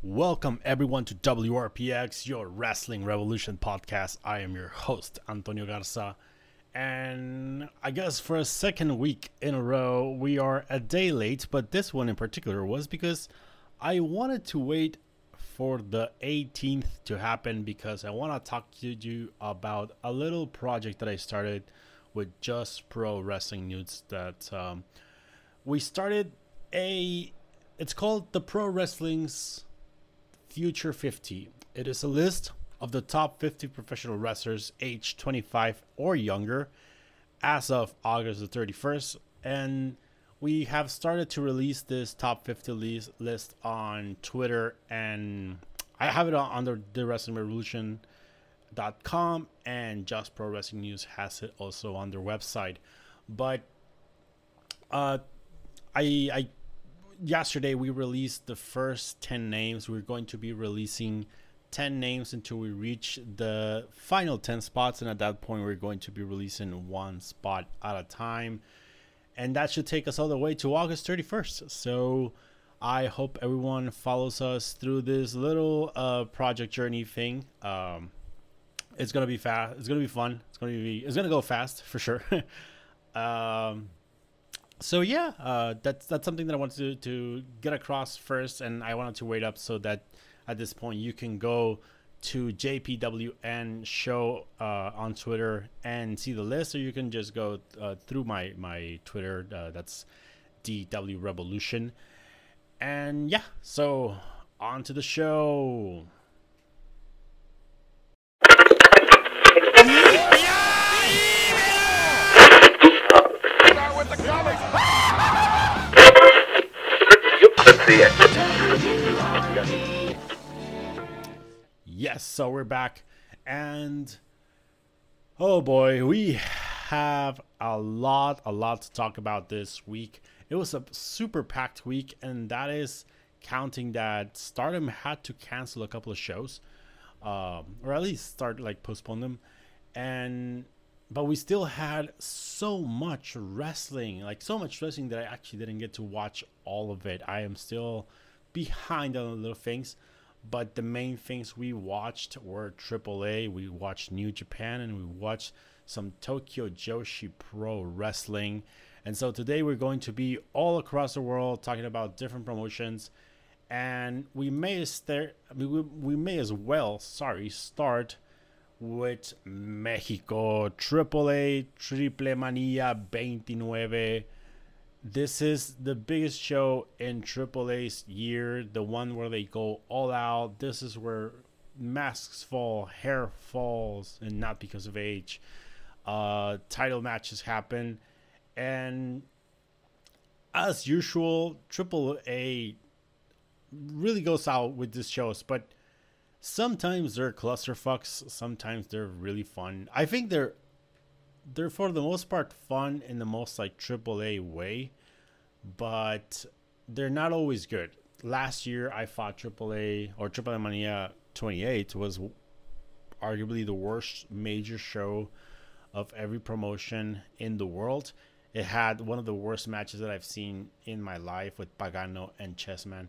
Welcome everyone to WRPX, your Wrestling Revolution podcast. I am your host, Antonio Garza. And I guess for a second week in a row, we are a day late, but this one in particular was because I wanted to wait for the 18th to happen because I want to talk to you about a little project that I started with Just Pro Wrestling News that um, we started a it's called the Pro Wrestling's Future 50. It is a list of the top 50 professional wrestlers aged 25 or younger as of August the 31st. And we have started to release this top 50 list, on Twitter and I have it on under the Wrestling Revolution.com and Just Pro Wrestling News has it also on their website. But uh, I, I yesterday we released the first 10 names. We're going to be releasing 10 names until we reach the final 10 spots. And at that point, we're going to be releasing one spot at a time. And that should take us all the way to August 31st. So I hope everyone follows us through this little uh, project journey thing. Um, it's gonna be fast. It's gonna be fun. It's gonna be. It's gonna go fast for sure. um, so yeah, uh, that's that's something that I wanted to, to get across first, and I wanted to wait up so that at this point you can go to JPWN show uh, on Twitter and see the list, or you can just go uh, through my my Twitter. Uh, that's DW Revolution, and yeah. So on to the show. Yes, so we're back, and oh boy, we have a lot, a lot to talk about this week. It was a super packed week, and that is counting that Stardom had to cancel a couple of shows, um, or at least start like postpone them, and but we still had so much wrestling, like so much wrestling that I actually didn't get to watch all of it. I am still behind on the little things, but the main things we watched were AAA. We watched New Japan and we watched some Tokyo Joshi Pro Wrestling. And so today we're going to be all across the world talking about different promotions. And we may start, we, we may as well, sorry, start with Mexico AAA Triple Mania 29. This is the biggest show in Triple A's year, the one where they go all out. This is where masks fall, hair falls, and not because of age. Uh, title matches happen, and as usual, Triple A really goes out with these shows, but sometimes they're clusterfucks sometimes they're really fun. I think they're they're for the most part fun in the most like AAA way but they're not always good. Last year i thought AAA or AAA mania 28 was arguably the worst major show of every promotion in the world. It had one of the worst matches that i've seen in my life with pagano and chessman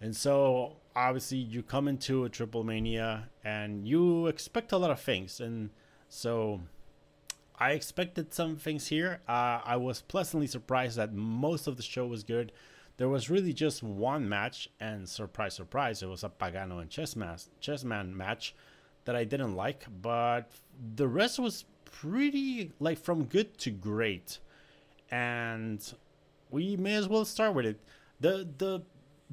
and so obviously you come into a triple mania and you expect a lot of things. And so I expected some things here. Uh, I was pleasantly surprised that most of the show was good. There was really just one match, and surprise, surprise, it was a Pagano and Chessman, Chessman match that I didn't like, but the rest was pretty like from good to great. And we may as well start with it. The the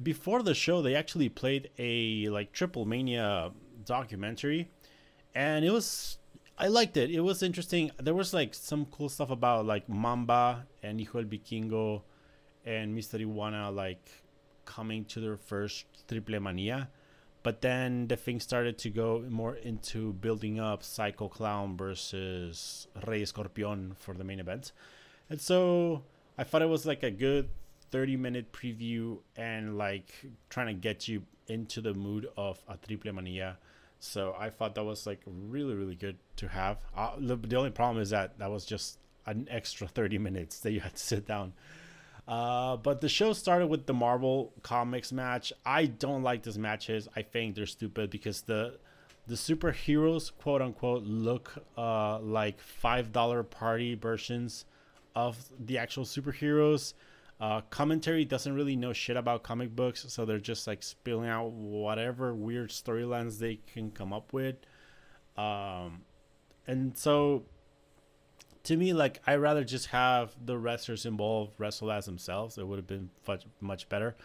before the show they actually played a like triple mania documentary and it was i liked it. It was interesting. There was like some cool stuff about like mamba and hijo el vikingo and mr Iguana like coming to their first triple mania. But then the thing started to go more into building up psycho clown versus rey escorpion for the main event. And so i thought it was like a good 30 minute preview and like trying to get you into the mood of a triple mania so i thought that was like really really good to have uh, the, only problem is that that was just an extra 30 minutes that you had to sit down Uh, but the show started with the Marvel Comics match. I don't like these matches. I think they're stupid because the the superheroes, quote unquote, look uh, like five dollar party versions of the actual superheroes. Uh, commentary doesn't really know shit about comic books, so they're just like spilling out whatever weird storylines they can come up with. Um, and so to me, like I rather just have the wrestlers involved wrestle as themselves. It would have been much much better.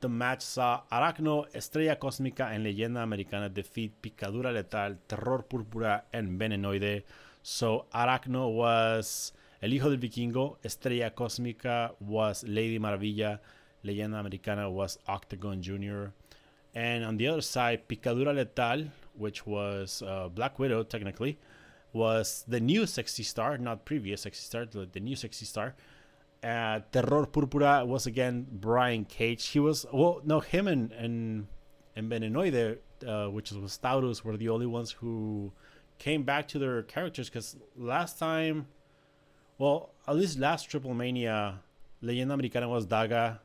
The match saw Aracno, Estrella Cósmica and Leyenda Americana defeat Picadura Letal, Terror Púrpura, and Venenoide. So Aracno was El Hijo del Vikingo, Estrella Cósmica was Lady Maravilla, Leyenda Americana was Octagon Jr. And on the other side, Picadura Letal, which was uh, Black Widow technically, was the new sexy star, not previous sexy star, the, new sexy star. Uh, Terror Púrpura was again Brian Cage. He was well, no, him and and and Venenoide, uh, which was Taurus, were the only ones who came back to their characters because last time well, at least last Triple Mania, Leyenda Americana was Daga,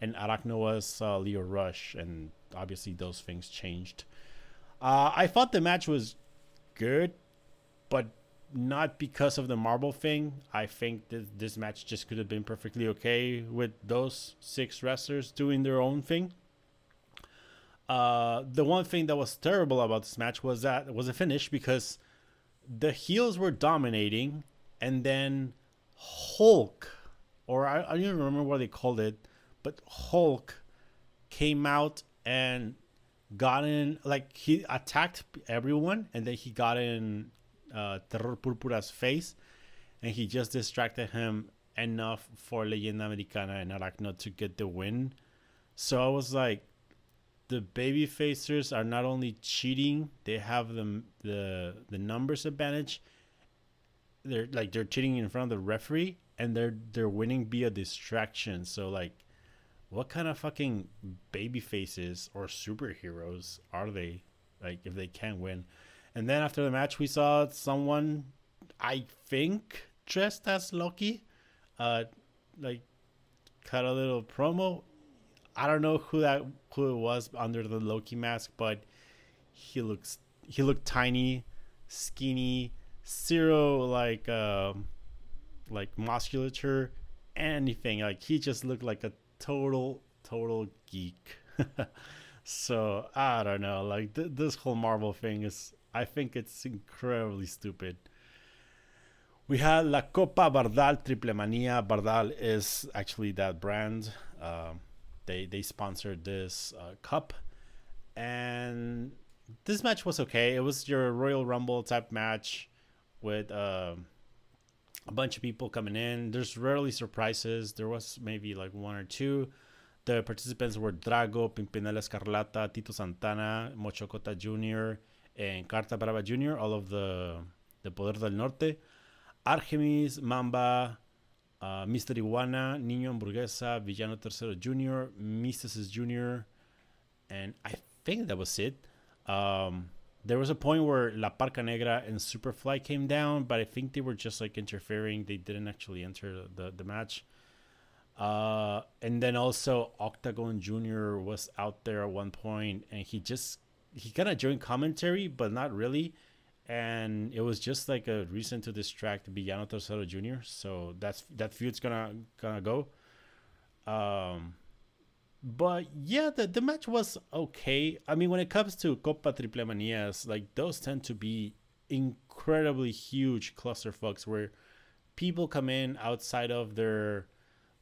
and Arachno was uh, Lio Rush, and obviously those things changed. Uh, I thought the match was good, but not because of the Marvel thing. I think that this match just could have been perfectly okay with those six wrestlers doing their own thing. Uh, the one thing that was terrible about this match was that it was a finish because the heels were dominating, and then Hulk, or I, I don't even remember what they called it, but Hulk came out and got in, like he attacked everyone, and then he got in uh, Terror Púrpura's face, and he just distracted him enough for Leyenda Americana and Aracno to get the win. So I was like, the baby facers are not only cheating, they have the the the numbers advantage, they're like they're cheating in front of the referee and they're they're winning via distraction. So like what kind of fucking baby faces or superheroes are they? Like if they can't win. And then after the match we saw someone I think dressed as Loki uh like cut a little promo. I don't know who that who it was under the Loki mask, but he looks he looked tiny, skinny, zero like um like musculature anything like he just looked like a total total geek so i don't know like th- this whole marvel thing is i think it's incredibly stupid we had La Copa Bardal Triple Mania. Bardal is actually that brand. Um, they they sponsored this uh, cup, and this match was okay. It was your Royal Rumble type match with uh, a bunch of people coming in. There's rarely surprises. There was maybe like one or two. The participants were Drago, Pimpinela Escarlata, Tito Santana, Mocho Cota Jr., and Carta Brava Jr., all of the, the Poder del Norte. Argenis, Mamba, uh, Mr. Iguana, Niño Hamburguesa, Villano Tercero Jr., Myzteziz Jr., and I think that was it. Um, there was a point where La Parca Negra and Superfly came down, but I think they were just like interfering. They didn't actually enter the, the match. Uh, and then also Octagon Jr. was out there at one point, and he just he kind of joined commentary, but not really. And it was just like a reason to distract Villano Tercero Jr. So that's that feud's gonna gonna go. Um, but yeah, the, the match was okay. I mean, when it comes to Copa Triple Manias, like those tend to be incredibly huge clusterfucks where people come in outside of their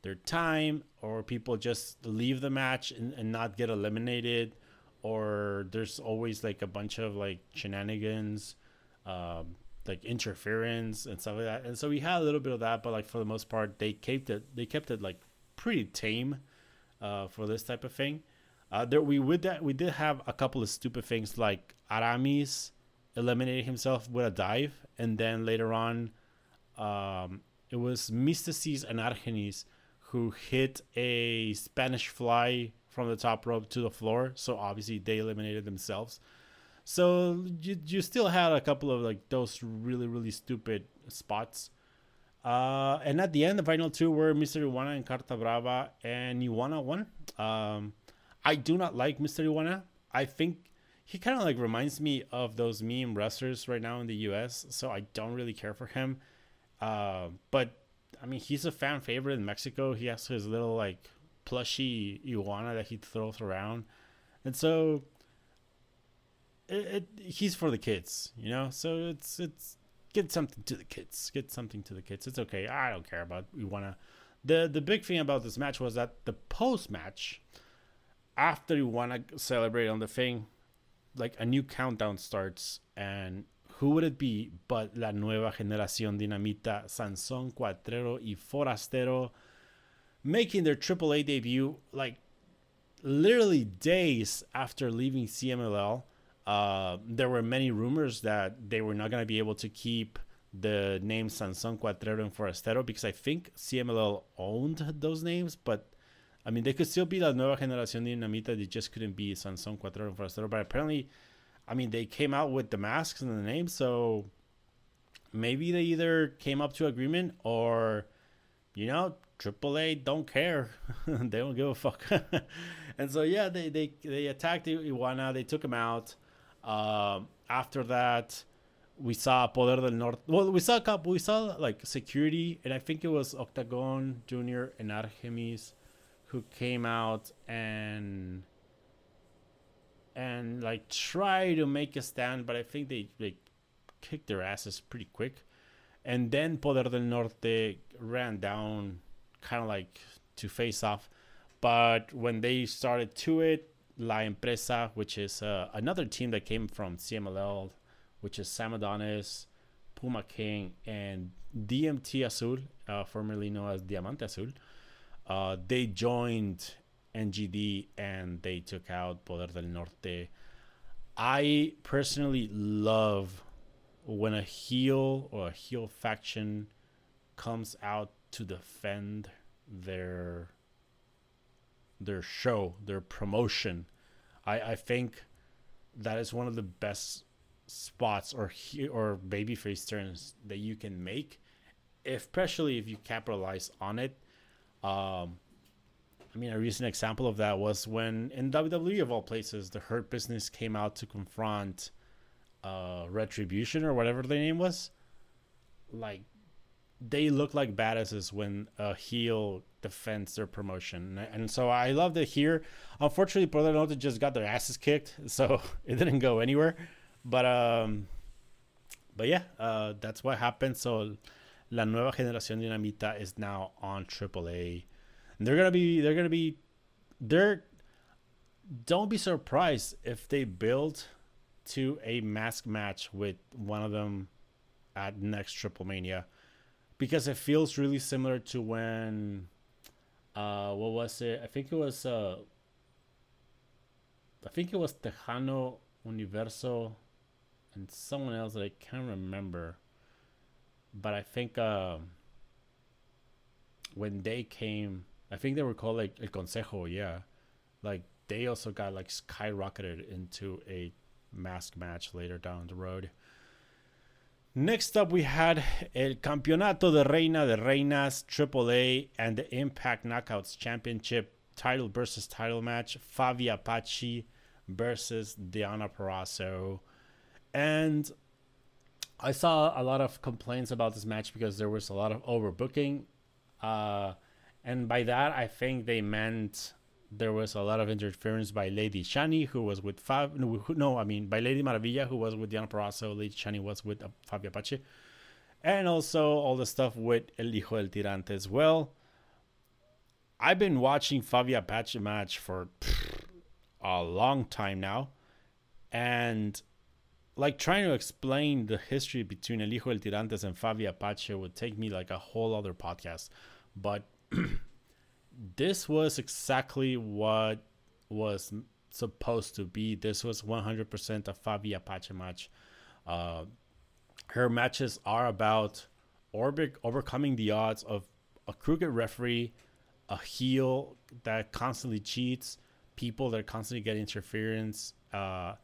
their time or people just leave the match and, and not get eliminated or there's always like a bunch of like shenanigans um, like interference and stuff like that and so we had a little bit of that but like for the most part they kept it they kept it like pretty tame uh, for this type of thing. Uh, there we would that we did have a couple of stupid things like Aramis eliminating himself with a dive, and then later on, um, it was Myzteziz and Argenis who hit a Spanish fly from the top rope to the floor. So obviously they eliminated themselves. So you you still had a couple of like those really really stupid spots. Uh, and at the end, the final two were Mr. Iguana and Carta Brava, and Iguana won. Um, I do not like Mr. Iguana. I think he kind of like reminds me of those meme wrestlers right now in the US, so I don't really care for him. Uh, but I mean, he's a fan favorite in Mexico. He has his little like plushy iguana that he throws around, and so it, it he's for the kids, you know. So it's it's get something to the kids. Get something to the kids. It's okay. I don't care about We want to. The the big thing about this match was that the post match, after you want to celebrate on the thing, like a new countdown starts and who would it be but la nueva generación dinamita, Sansón Cuatrero y Forastero making their AAA debut like literally days after leaving CMLL. Uh, there were many rumors that they were not going to be able to keep the name Sansón Cuatrero and Forastero because I think CMLL owned those names, but I mean, they could still be La Nueva Generación Dinamita, they just couldn't be Sansón Cuatrero and Forastero, but apparently, I mean, they came out with the masks and the names, so maybe they either came up to agreement or, you know, AAA don't care. they don't give a fuck. and so, yeah, they, they, they attacked Iguana, they took him out. Um, after that, we saw Poder del Norte. Well, we saw a couple. We saw like security, and I think it was Octagon Junior and Artemis who came out and and like try to make a stand, but I think they like kicked their asses pretty quick. And then Poder del Norte ran down, kind of like to face off. But when they started to it, La Empresa, which is uh, another team that came from CMLL, which is Sam Adonis, Puma King, and DMT Azul, uh, formerly known as Diamante Azul, uh, they joined NGD and they took out Poder del Norte. I personally love when a heel or a heel faction comes out to defend their their show, their promotion. I, I think that is one of the best spots or he, or babyface turns that you can make, especially if you capitalize on it. Um, I mean, a recent example of that was when in WWE of all places, the Hurt Business came out to confront uh, Retribution or whatever their name was. Like, they look like badasses when a heel defends their promotion, and so I love it here. Unfortunately, Brother Nota just got their asses kicked, so it didn't go anywhere. But um, but yeah, uh, that's what happened. So, La Nueva Generación Dinamita is now on AAA. And they're gonna be they're gonna be they're don't be surprised if they build to a mask match with one of them at next Triple Mania because it feels really similar to when uh what was it? I think it was uh I think it was Texano Universo and someone else that I can't remember. But I think uh, when they came, I think they were called like El Consejo, yeah. Like they also got like skyrocketed into a mask match later down the road. Next up, we had El Campeonato de Reina de Reinas AAA and the Impact Knockouts Championship title versus title match. Fabi Apache versus Deonna Purrazzo. And I saw a lot of complaints about this match because there was a lot of overbooking. Uh, and by that, I think they meant there was a lot of interference by Lady Shani, who was with Fab. No, I mean by Lady Maravilla, who was with Deonna Purrazzo. Lady Shani was with uh, Fabi Apache, and also all the stuff with El Hijo del Tirante as well. I've been watching Fabi Apache match for a long time now, and like trying to explain the history between El Hijo del Tirantes and Fabi Apache would take me like a whole other podcast, but this was exactly what was supposed to be. This was 100% a Fabi Apache match. Uh, her matches are about Orbic overcoming the odds of a crooked referee, a heel that constantly cheats, people that constantly get interference, uh,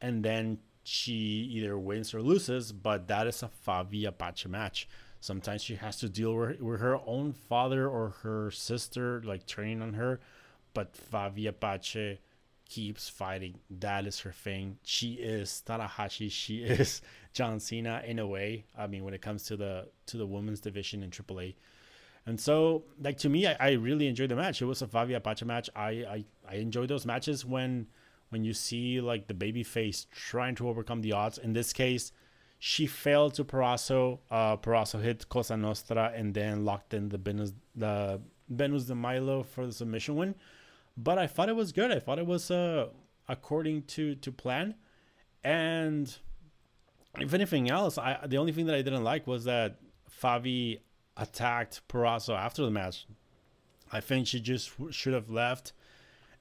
and then she either wins or loses. But that is a Fabi Apache match. Sometimes she has to deal with, with her own father or her sister, like turning on her. But Fabi Apache keeps fighting. That is her thing. She is Tanahashi. She is John Cena in a way. I mean, when it comes to the to the women's division in AAA. And so, like to me, I, I really enjoyed the match. It was a Fabi Apache match. I, I I enjoy those matches when when you see like the baby face trying to overcome the odds. In this case, she failed to Purrazzo. Uh, Purrazzo hit Cosa Nostra and then locked in the Venus, the Venus de Milo for the submission win. But I thought it was good. I thought it was uh, according to, to plan. And if anything else, I the only thing that I didn't like was that Fabi attacked Purrazzo after the match. I think she just should have left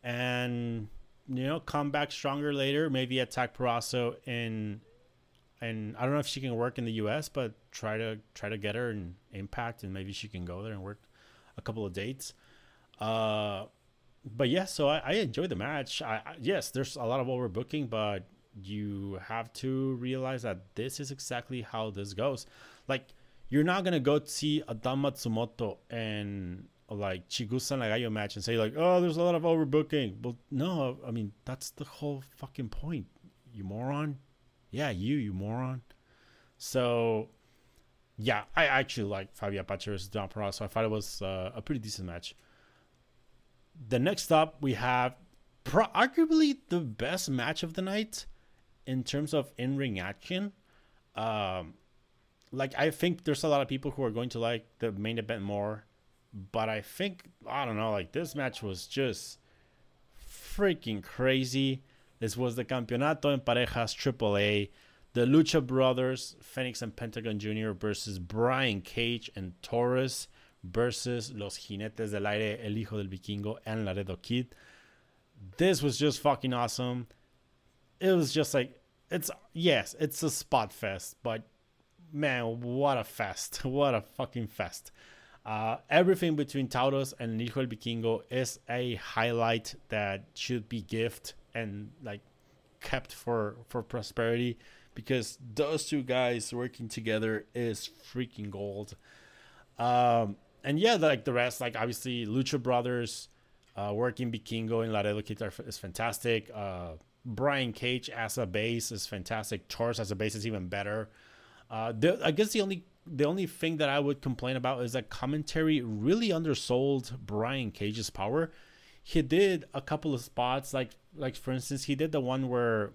and you know come back stronger later. Maybe attack Purrazzo in and I don't know if she can work in the U.S., but try to try to get her in Impact, and maybe she can go there and work a couple of dates. Uh, but yeah, so I, I the match. I, I, yes, there's a lot of overbooking, but you have to realize that this is exactly how this goes. Like you're not gonna go see Dump Matsumoto and like Chigusa Nagayo match and say like, oh, there's a lot of overbooking. Well, no, I mean that's the whole fucking point, you moron. Yeah, you, you moron. So, yeah, I actually like Fabio Apache versus Don Peral, so I thought it was uh, a pretty decent match. The next up, we have pro- arguably the best match of the night in terms of in ring action. Um, like, I think there's a lot of people who are going to like the main event more, but I think, I don't know, like, this match was just freaking crazy. This was the Campeonato en Parejas AAA. The Lucha Brothers, Fénix and Pentagon Jr. versus Brian Cage and Taurus versus Los Jinetes del Aire, El Hijo del Vikingo, and Laredo Kid. This was just fucking awesome. It was just like, it's, yes, it's a spot fest, but man, what a fest. What a fucking fest. Uh, everything between Taurus and El Hijo del Vikingo is a highlight that should be gift and like kept for for prosperity because those two guys working together is freaking gold. Um, and yeah, like the rest, like obviously Lucha Brothers, uh, working Vikingo and Laredo Kid is fantastic. Uh, Brian Cage as a base is fantastic. Taurus as a base is even better. Uh, the, I guess the only the only thing that I would complain about is that commentary really undersold Brian Cage's power. He did a couple of spots, like like for instance, he did the one where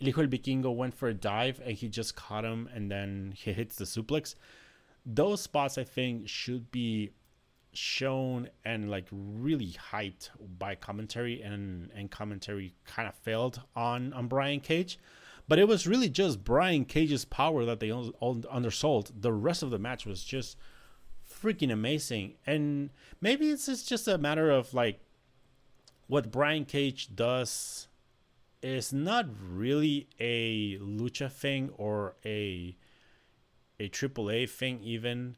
Hijo Vikingo went for a dive and he just caught him and then he hits the suplex. Those spots I think should be shown and like really hyped by commentary and and commentary kind of failed on on Brian Cage. But it was really just Brian Cage's power that they all undersold. The rest of the match was just freaking amazing. And maybe it's just a matter of like what Brian Cage does is not really a lucha thing or a a AAA thing even.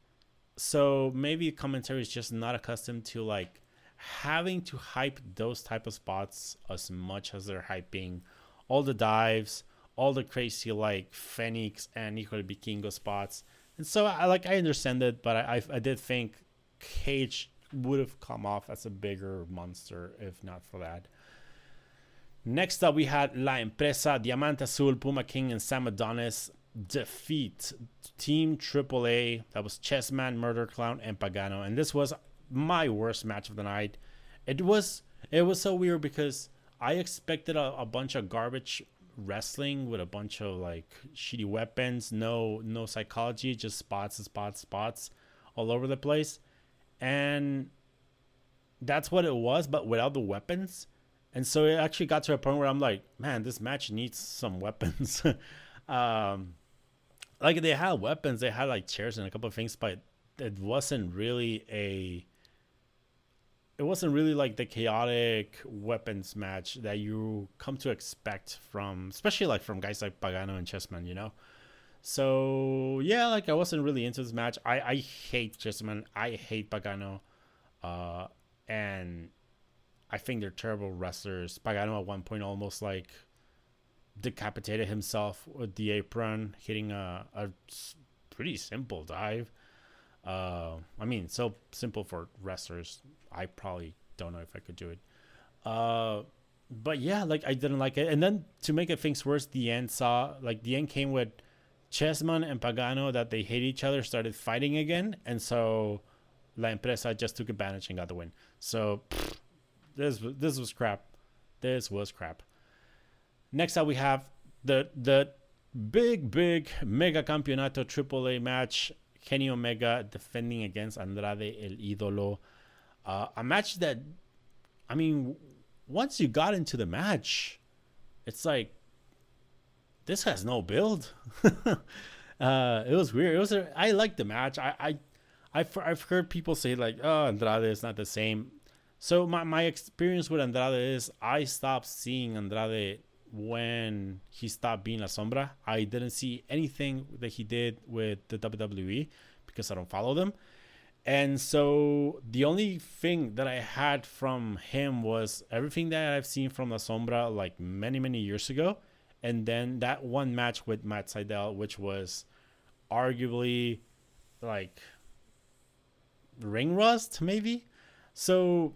So maybe commentary is just not accustomed to like having to hype those type of spots as much as they're hyping all the dives, all the crazy like Fénix and Hijo Vikingo spots. And so I like I understand it, but I, I I did think Cage would have come off as a bigger monster if not for that. Next up, we had La Empresa, Diamante Azul, Puma King, and Sam Adonis defeat Team AAA. That was Chessman, Murder Clown, and Pagano. And this was my worst match of the night. It was it was so weird because I expected a, a bunch of garbage wrestling with a bunch of like shitty weapons, no no psychology, just spots and spots, spots all over the place and that's what it was, but without the weapons. And so it actually got to a point where I'm like, man, this match needs some weapons. um, like they had weapons, they had like chairs and a couple of things, but it wasn't really a. It wasn't really like the chaotic weapons match that you come to expect from, especially like from guys like Pagano and Chessman, you know. So yeah, like I wasn't really into this match. I I hate Chessman. I hate Pagano, uh, and I think they're terrible wrestlers. Pagano at one point almost like decapitated himself with the apron, hitting a a pretty simple dive. Uh, I mean, so simple for wrestlers. I probably don't know if I could do it. Uh, but yeah, like I didn't like it. And then to make it things worse, the end saw like the end came with Chessman and Pagano that they hate each other, started fighting again, and so La Empresa just took advantage and got the win. So this this was crap. This was crap. Next up, we have the the big big mega campeonato AAA match. Kenny Omega defending against Andrade El Idolo. Uh, a match that, I mean, once you got into the match, it's like this has no build. uh, it was weird. It was a, I liked the match. I I I've, I've heard people say like, oh, Andrade is not the same. So my, my experience with Andrade is I stopped seeing Andrade when he stopped being La Sombra. I didn't see anything that he did with the WWE because I don't follow them. And so the only thing that I had from him was everything that I've seen from La Sombra like many, many years ago. And then that one match with Matt Sydal, which was arguably like ring rust, maybe. So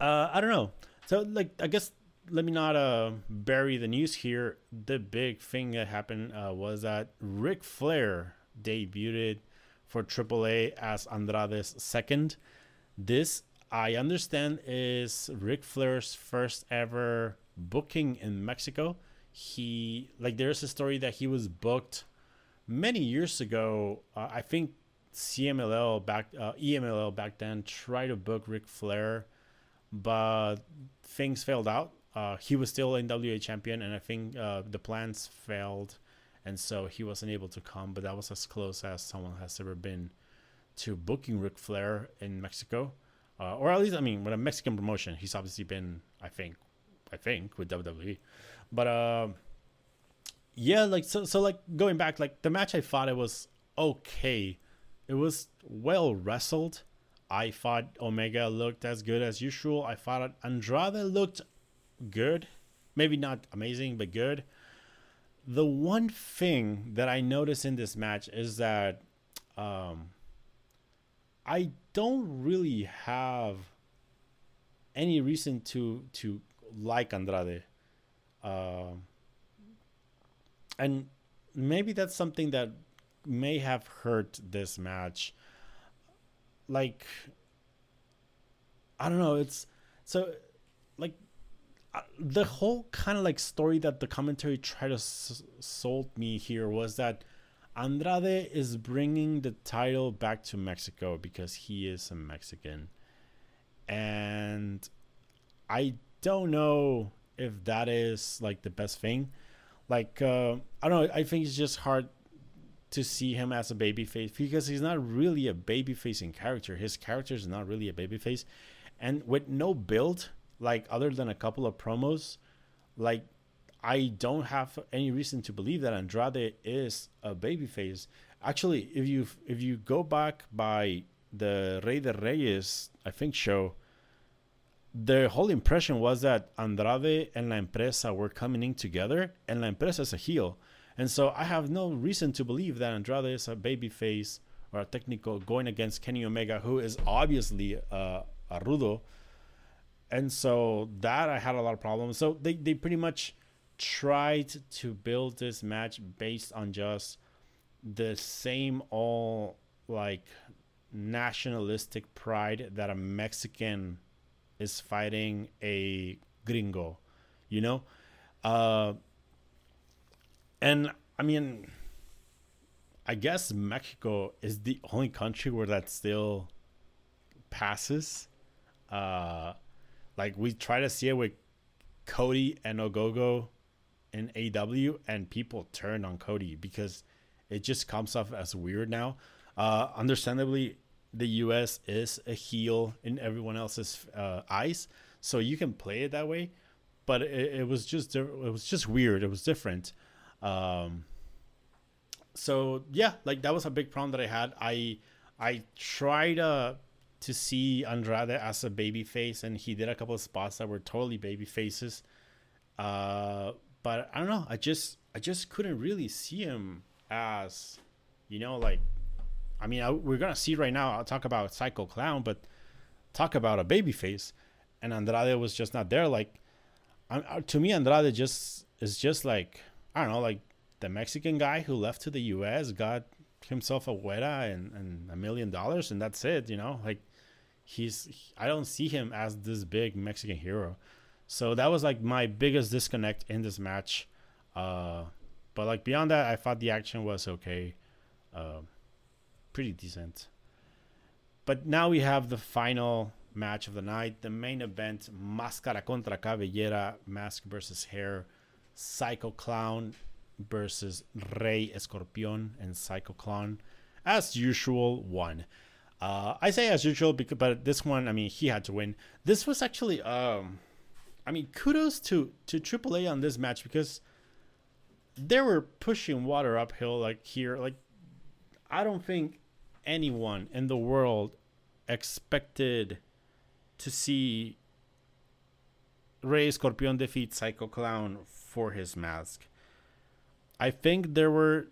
uh, I don't know. So like I guess let me not uh, bury the news here. The big thing that happened uh, was that Ric Flair debuted for AAA as Andrade's second. This I understand is Ric Flair's first ever booking in Mexico. He like there's a story that he was booked many years ago. Uh, I think CMLL back uh, EMLL back then tried to book Ric Flair, but things failed out. Uh, he was still NWA champion, and I think uh, the plans failed, and so he wasn't able to come. But that was as close as someone has ever been to booking Ric Flair in Mexico, uh, or at least I mean, with a Mexican promotion, he's obviously been, I think, I think with WWE, but uh, yeah, like so, so like going back, like the match, I thought it was okay. It was well wrestled. I thought Omega looked as good as usual. I thought Andrade looked good. Maybe not amazing, but good. The one thing that I noticed in this match is that um, I don't really have any reason to to like Andrade. Uh, and maybe that's something that may have hurt this match. Like, I don't know. It's so like the whole kind of like story that the commentary tried to s- sold me here was that Andrade is bringing the title back to Mexico because he is a Mexican. And I don't know if that is like the best thing. Like uh, I don't know, I think it's just hard to see him as a babyface because he's not really a babyface in character. His character is not really a babyface. And with no build, like other than a couple of promos, like I don't have any reason to believe that Andrade is a babyface. Actually, if you if you go back by the Rey de Reyes, I think show, the whole impression was that Andrade and La Empresa were coming in together, and La Empresa is a heel. And so I have no reason to believe that Andrade is a babyface or a technical going against Kenny Omega, who is obviously uh, a rudo and so that I had a lot of problems. So they, they pretty much tried to build this match based on just the same all like nationalistic pride that a Mexican is fighting a gringo, you know? Uh, and I mean, I guess Mexico is the only country where that still passes. Uh, like we try to see it with Cody and Ogogo in AEW, and people turn on Cody because it just comes off as weird now. Uh, understandably, the US is a heel in everyone else's uh, eyes, so you can play it that way. But it, it was just it was just weird. It was different. Um, so yeah, like that was a big problem that I had. I I tried to to see Andrade as a baby face, and he did a couple of spots that were totally baby faces. Uh, but I don't know. I just I just couldn't really see him as, you know, like I mean, I, we're gonna see right now. I'll talk about Psycho Clown, but talk about a baby face, and Andrade was just not there. Like, uh, to me, Andrade just is just like I don't know, like the Mexican guy who left to the U.S. got himself a Weta and, and a million dollars, and that's it. You know, like he's I don't see him as this big Mexican hero. So that was like my biggest disconnect in this match. Uh, but like beyond that, I thought the action was okay, uh, pretty decent. But now we have the final match of the night, the main event: Máscara contra Cabellera, Mask versus Hair, Psycho Clown versus Rey Escorpion and Psycho Clown. As usual, won. Uh, I say as usual, because, but this one, I mean, he had to win. This was actually, um, I mean, kudos to to AAA on this match because they were pushing water uphill like here. Like, I don't think anyone in the world expected to see Rey Scorpion defeat Psycho Clown for his mask. I think there were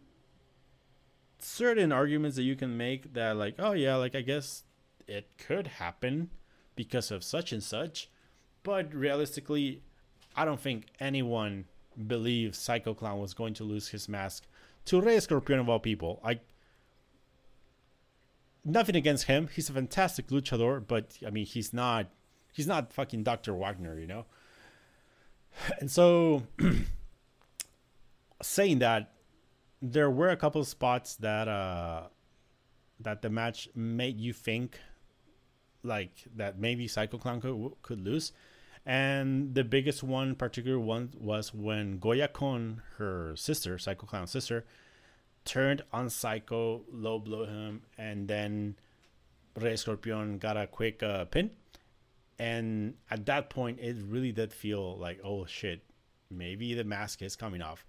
certain arguments that you can make that like oh yeah like i guess it could happen because of such and such but realistically i don't think anyone believes psycho clown was going to lose his mask to Rey Scorpion of all people like nothing against him he's a fantastic luchador but i mean he's not he's not fucking dr wagner you know and so saying that there were a couple spots that uh that the match made you think like that maybe Psycho Clown could could lose. And the biggest one, particular one, was when Goya Kong, her sister, Psycho Clown's sister, turned on Psycho, low blow him, and then Rey Scorpion got a quick uh, pin. And at that point, it really did feel like, oh shit, maybe the mask is coming off.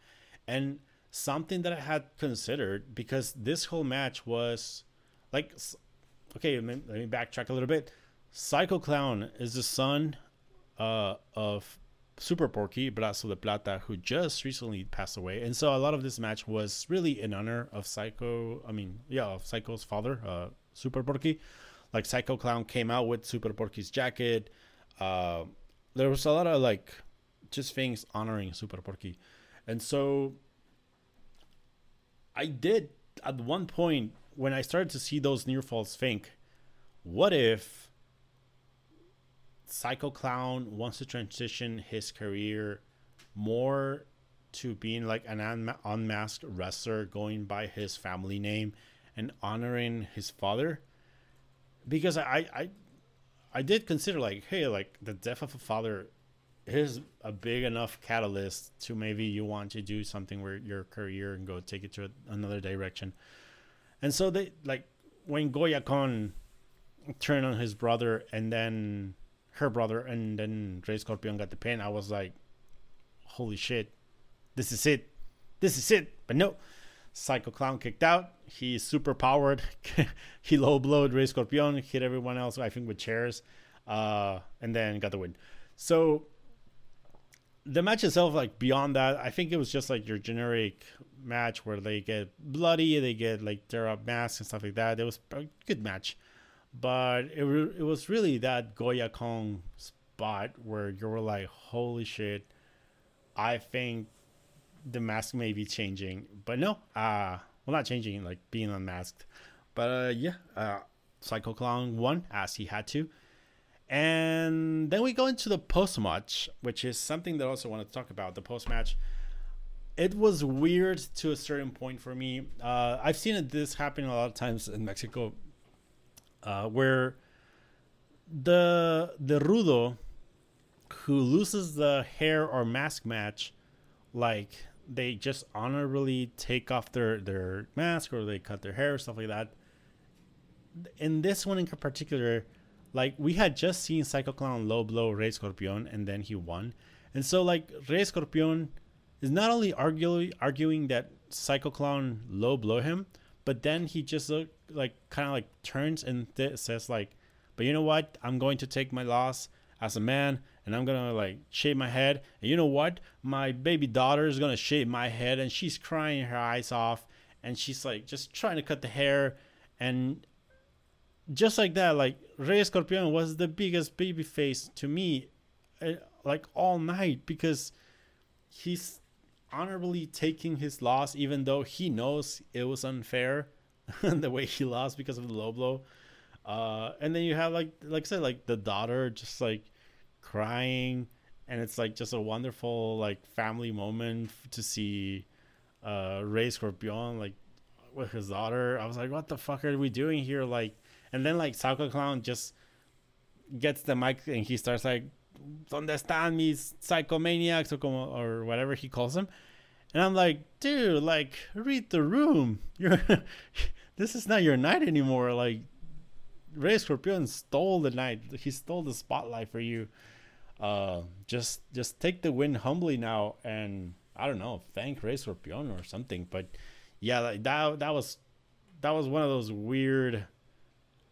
And something that I had considered because this whole match was like, okay, let me, backtrack a little bit. Psycho Clown is the son uh, of Super Porky, Brazo de Plata, who just recently passed away. And so a lot of this match was really in honor of Psycho, I mean, yeah, of Psycho's father, uh, Super Porky. Like Psycho Clown came out with Super Porky's jacket. Uh, there was a lot of like just things honoring Super Porky. And so I did at one point when I started to see those near falls think, what if Psycho Clown wants to transition his career more to being like an unmasked wrestler, going by his family name and honoring his father? Because I, I, I did consider like, hey, like the death of a father is a big enough catalyst to maybe you want to do something where your career and go take it to another direction. And so they like when Goya Kong turned on his brother and then her brother and then Rey Scorpion got the pin, I was like, holy shit, this is it. This is it. But no, Psycho Clown kicked out. He's super powered. he low blowed Rey Scorpion, hit everyone else, I think, with chairs, uh, and then got the win. So the match itself, like beyond that, I think it was just like your generic match where they get bloody, they get like tear up masks and stuff like that. It was a good match, but it re- it was really that Goya Kong spot where you were like, holy shit, I think the mask may be changing, but no, uh, well not changing, like being unmasked, but uh, yeah, uh, Psycho Clown won as he had to. And then we go into the post match, which is something that I also want to talk about. The post match, it was weird to a certain point for me. Uh, I've seen this happen a lot of times in Mexico, uh, where the the rudo who loses the hair or mask match, like they just honorably take off their their mask or they cut their hair or stuff like that. In this one in particular like we had just seen Psycho Clown low blow Rey Scorpion and then he won. And so like Rey Scorpion is not only arguing arguing that Psycho Clown low blow him, but then he just look, like kind of like turns and th- says like, "But you know what? I'm going to take my loss as a man and I'm gonna like shave my head. And you know what? My baby daughter is gonna shave my head and she's crying her eyes off and she's like just trying to cut the hair and just like that, like Rey Scorpion was the biggest baby face to me, uh, like all night because he's honorably taking his loss, even though he knows it was unfair the way he lost because of the low blow. Uh, and then you have like like I said, like the daughter just like crying, and it's like just a wonderful like family moment to see uh Rey Scorpion like with his daughter. I was like, what the fuck are we doing here? Like, and then like Psycho Clown just gets the mic and he starts like, "Donde están mis psychomaniacs?" or, como, or whatever he calls them. And I'm like, dude, like read the room. You're this is not your night anymore. Like Rey Scorpion stole the night. He stole the spotlight for you. Uh, just just take the win humbly now, and I don't know, thank Rey Scorpion or something. But yeah, like that that was that was one of those weird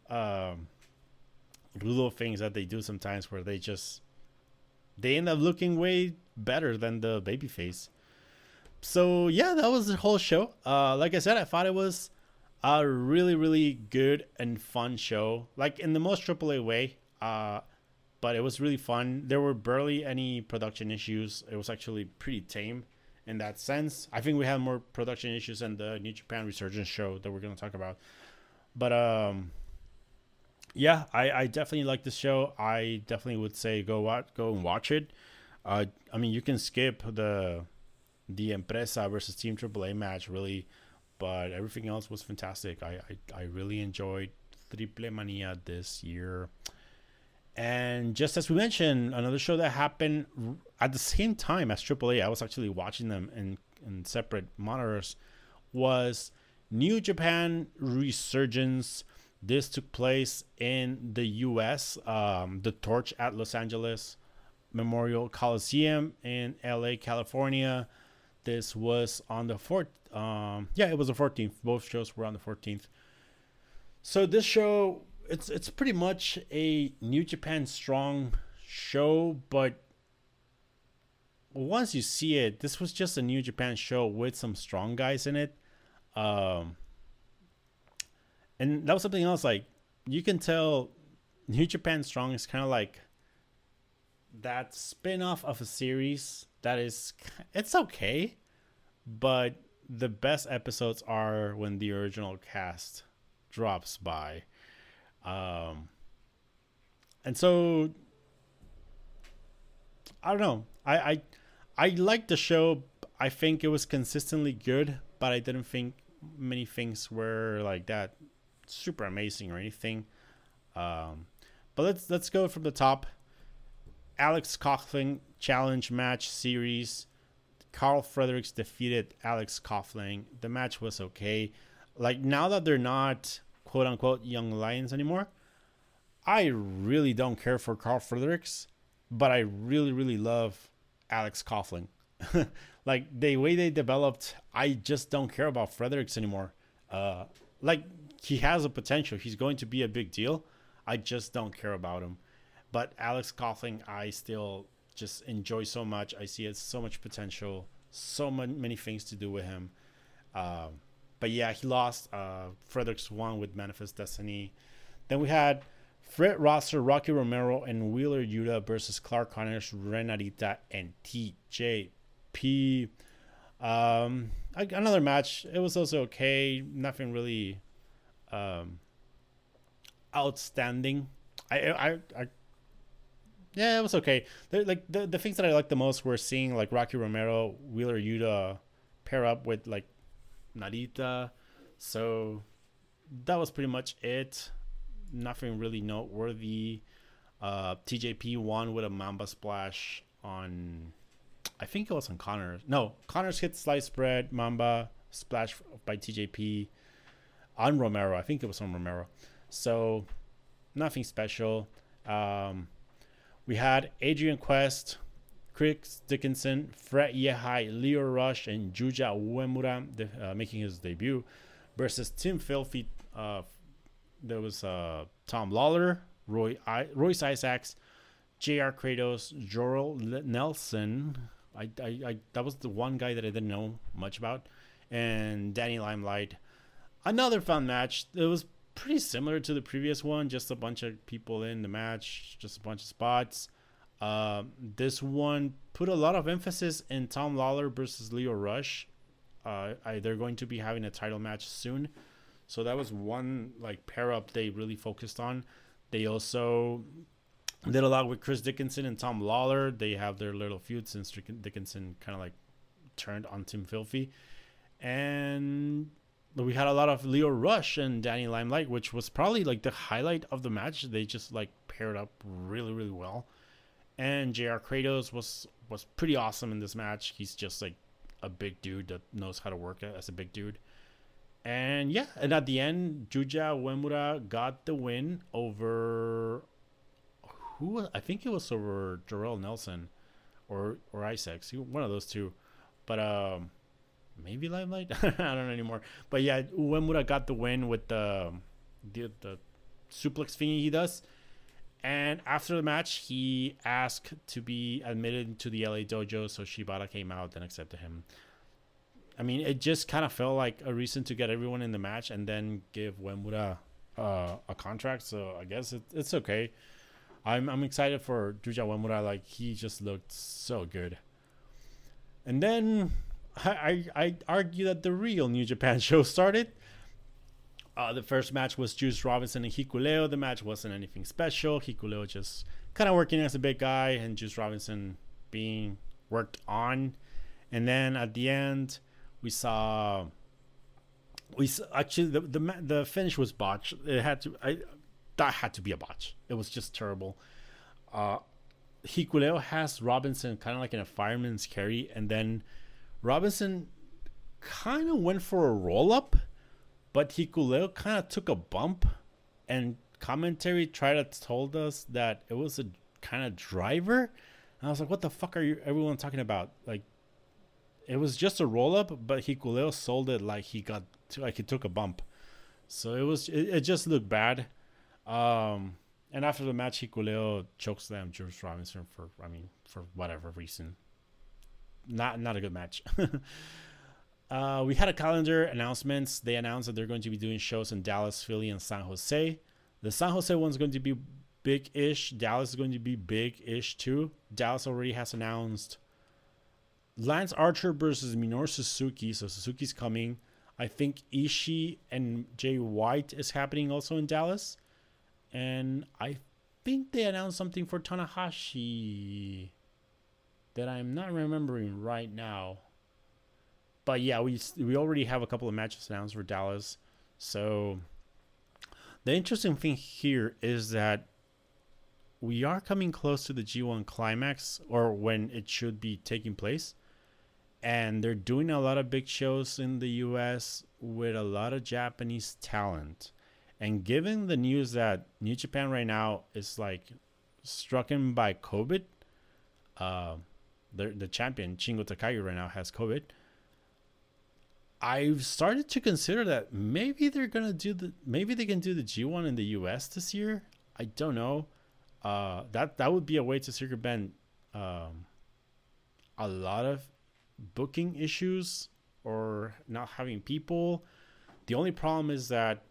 um little things that they do sometimes where they just they end up looking way better than the babyface. So yeah, that was the whole show. Uh, like I said, I thought it was a really really good and fun show. Like in the most AAA way uh but it was really fun. There were barely any production issues. It was actually pretty tame in that sense. I think we had more production issues than the new japan resurgence show that we're going to talk about. But um yeah i i definitely like this show i definitely would say go watch go and watch it uh i mean you can skip the the empresa versus team aaa match really but everything else was fantastic. I, I, I really enjoyed Triple Mania this year. And just as we mentioned, another show that happened at the same time as AAA, I was actually watching them in, in separate monitors, was New Japan Resurgence. This took place in the US, um, the Torch at Los Angeles Memorial Coliseum in LA, California. This was on the 4th, um, yeah, it was the 14th. Both shows were on the 14th. So this show, it's it's pretty much a New Japan Strong show, but once you see it, this was just a New Japan show with some strong guys in it. Um, and that was something else. Like you can tell, New Japan Strong is kind of like that spin-off of a series that is it's okay, but the best episodes are when the original cast drops by. Um, and so I don't know. I I I the show. I think it was consistently good, but I didn't think many things were like that super amazing or anything. Um, but let's let's go from the top. Alex Coughlin challenge match series. Karl Fredericks defeated Alex Coughlin. The match was okay. Like now that they're not quote unquote young lions anymore, I really don't care for Karl Fredericks, but I really really love Alex Coughlin. like the way they developed, I just don't care about Fredericks anymore. Uh, like he has a potential. He's going to be a big deal. I just don't care about him. But Alex Coughlin, I still just enjoy so much. I see it so much potential, so many, things to do with him. Uh, but yeah, he lost. Uh, Fredericks won with Manifest Destiny. Then we had Fred Rosser, Rocky Romero, and Wheeler Yuta versus Clark Connors, Ren Narita, and TJP. Um, another match. It was also okay. Nothing really um, outstanding. I, I, I yeah, it was okay. They're, like the the things that I liked the most were seeing like Rocky Romero, Wheeler Yuta pair up with like Narita. So that was pretty much it. Nothing really noteworthy. Uh, TJP won with a Mamba splash on, I think it was on Connors. No, Connors hit slice spread, Mamba splash by TJP on Romero. I think it was on Romero. So nothing special. Um, we had Adrian Quest, Chris Dickinson, Fred Yehi, Lio Rush, and Yuya Uemura uh, making his debut versus Team Filthy. Uh, there was uh, Tom Lawlor, Roy I- Royce Isaacs, J.R. Kratos, Jorel Nelson. I, I, I, that was the one guy that I didn't know much about, and Danny Limelight. Another fun match. It was pretty similar to the previous one, just a bunch of people in the match, just a bunch of spots. Uh, this one put a lot of emphasis in Tom Lawlor versus Lio Rush. Uh, I, they're going to be having a title match soon, so that was one like pair up they really focused on. They also did a lot with Chris Dickinson and Tom Lawlor. They have their little feud since Dickinson kind of like turned on Team Filthy, and we had a lot of Lio Rush and Danny Limelight, which was probably like the highlight of the match. They just like paired up really, really well. And JR Kratos was was pretty awesome in this match. He's just like a big dude that knows how to work as a big dude. And yeah, and at the end, Yuya Uemura got the win over who I think it was over Jorel Nelson or or Isaacs, one of those two. But um maybe Limelight. I don't know anymore. But yeah, Uemura got the win with the the, the suplex thingy he does. And after the match, he asked to be admitted to the LA dojo. So Shibata came out and accepted him. I mean, it just kind of felt like a reason to get everyone in the match and then give Uemura uh, a contract. So I guess it, it's okay. I'm I'm excited for Yuya Uemura. Like he just looked so good. And then I, I argue that the real New Japan show started. Uh, the first match was Juice Robinson and Hikuleo. The match wasn't anything special. Hikuleo just kind of working as a big guy, and Juice Robinson being worked on. And then at the end, we saw we saw, actually the, the the finish was botched. It had to I that had to be a botch. It was just terrible. Uh, Hikuleo has Robinson kind of like in a fireman's carry, and then Robinson kind of went for a roll up, but Hikuleo kind of took a bump, and commentary tried to told us that it was a kind of driver. And I was like, "What the fuck are you everyone talking about?" Like, it was just a roll up, but Hikuleo sold it like he got like he took a bump. So it was it, it just looked bad. Um, and after the match, Hikuleo chokeslammed Juice Robinson for I mean for whatever reason not not a good match. uh, we had a calendar announcements. They announced that they're going to be doing shows in Dallas, Philly, and San Jose. The San Jose one's going to be big-ish. Dallas is going to be big-ish too. Dallas already has announced Lance Archer versus Minoru Suzuki. So Suzuki's coming. I think Ishii and Jay White is happening also in Dallas. And I think they announced something for Tanahashi that I'm not remembering right now. But yeah, we we already have a couple of matches announced for Dallas. So the interesting thing here is that we are coming close to the G1 climax or when it should be taking place. And they're doing a lot of big shows in the US with a lot of Japanese talent. And given the news that New Japan right now is like stricken by COVID, uh, the the champion Shingo Takagi right now has COVID. I've started to consider that maybe they're gonna do the maybe they can do the G1 in the US this year. I don't know. Uh, that that would be a way to circumvent um, a lot of booking issues or not having people. The only problem is that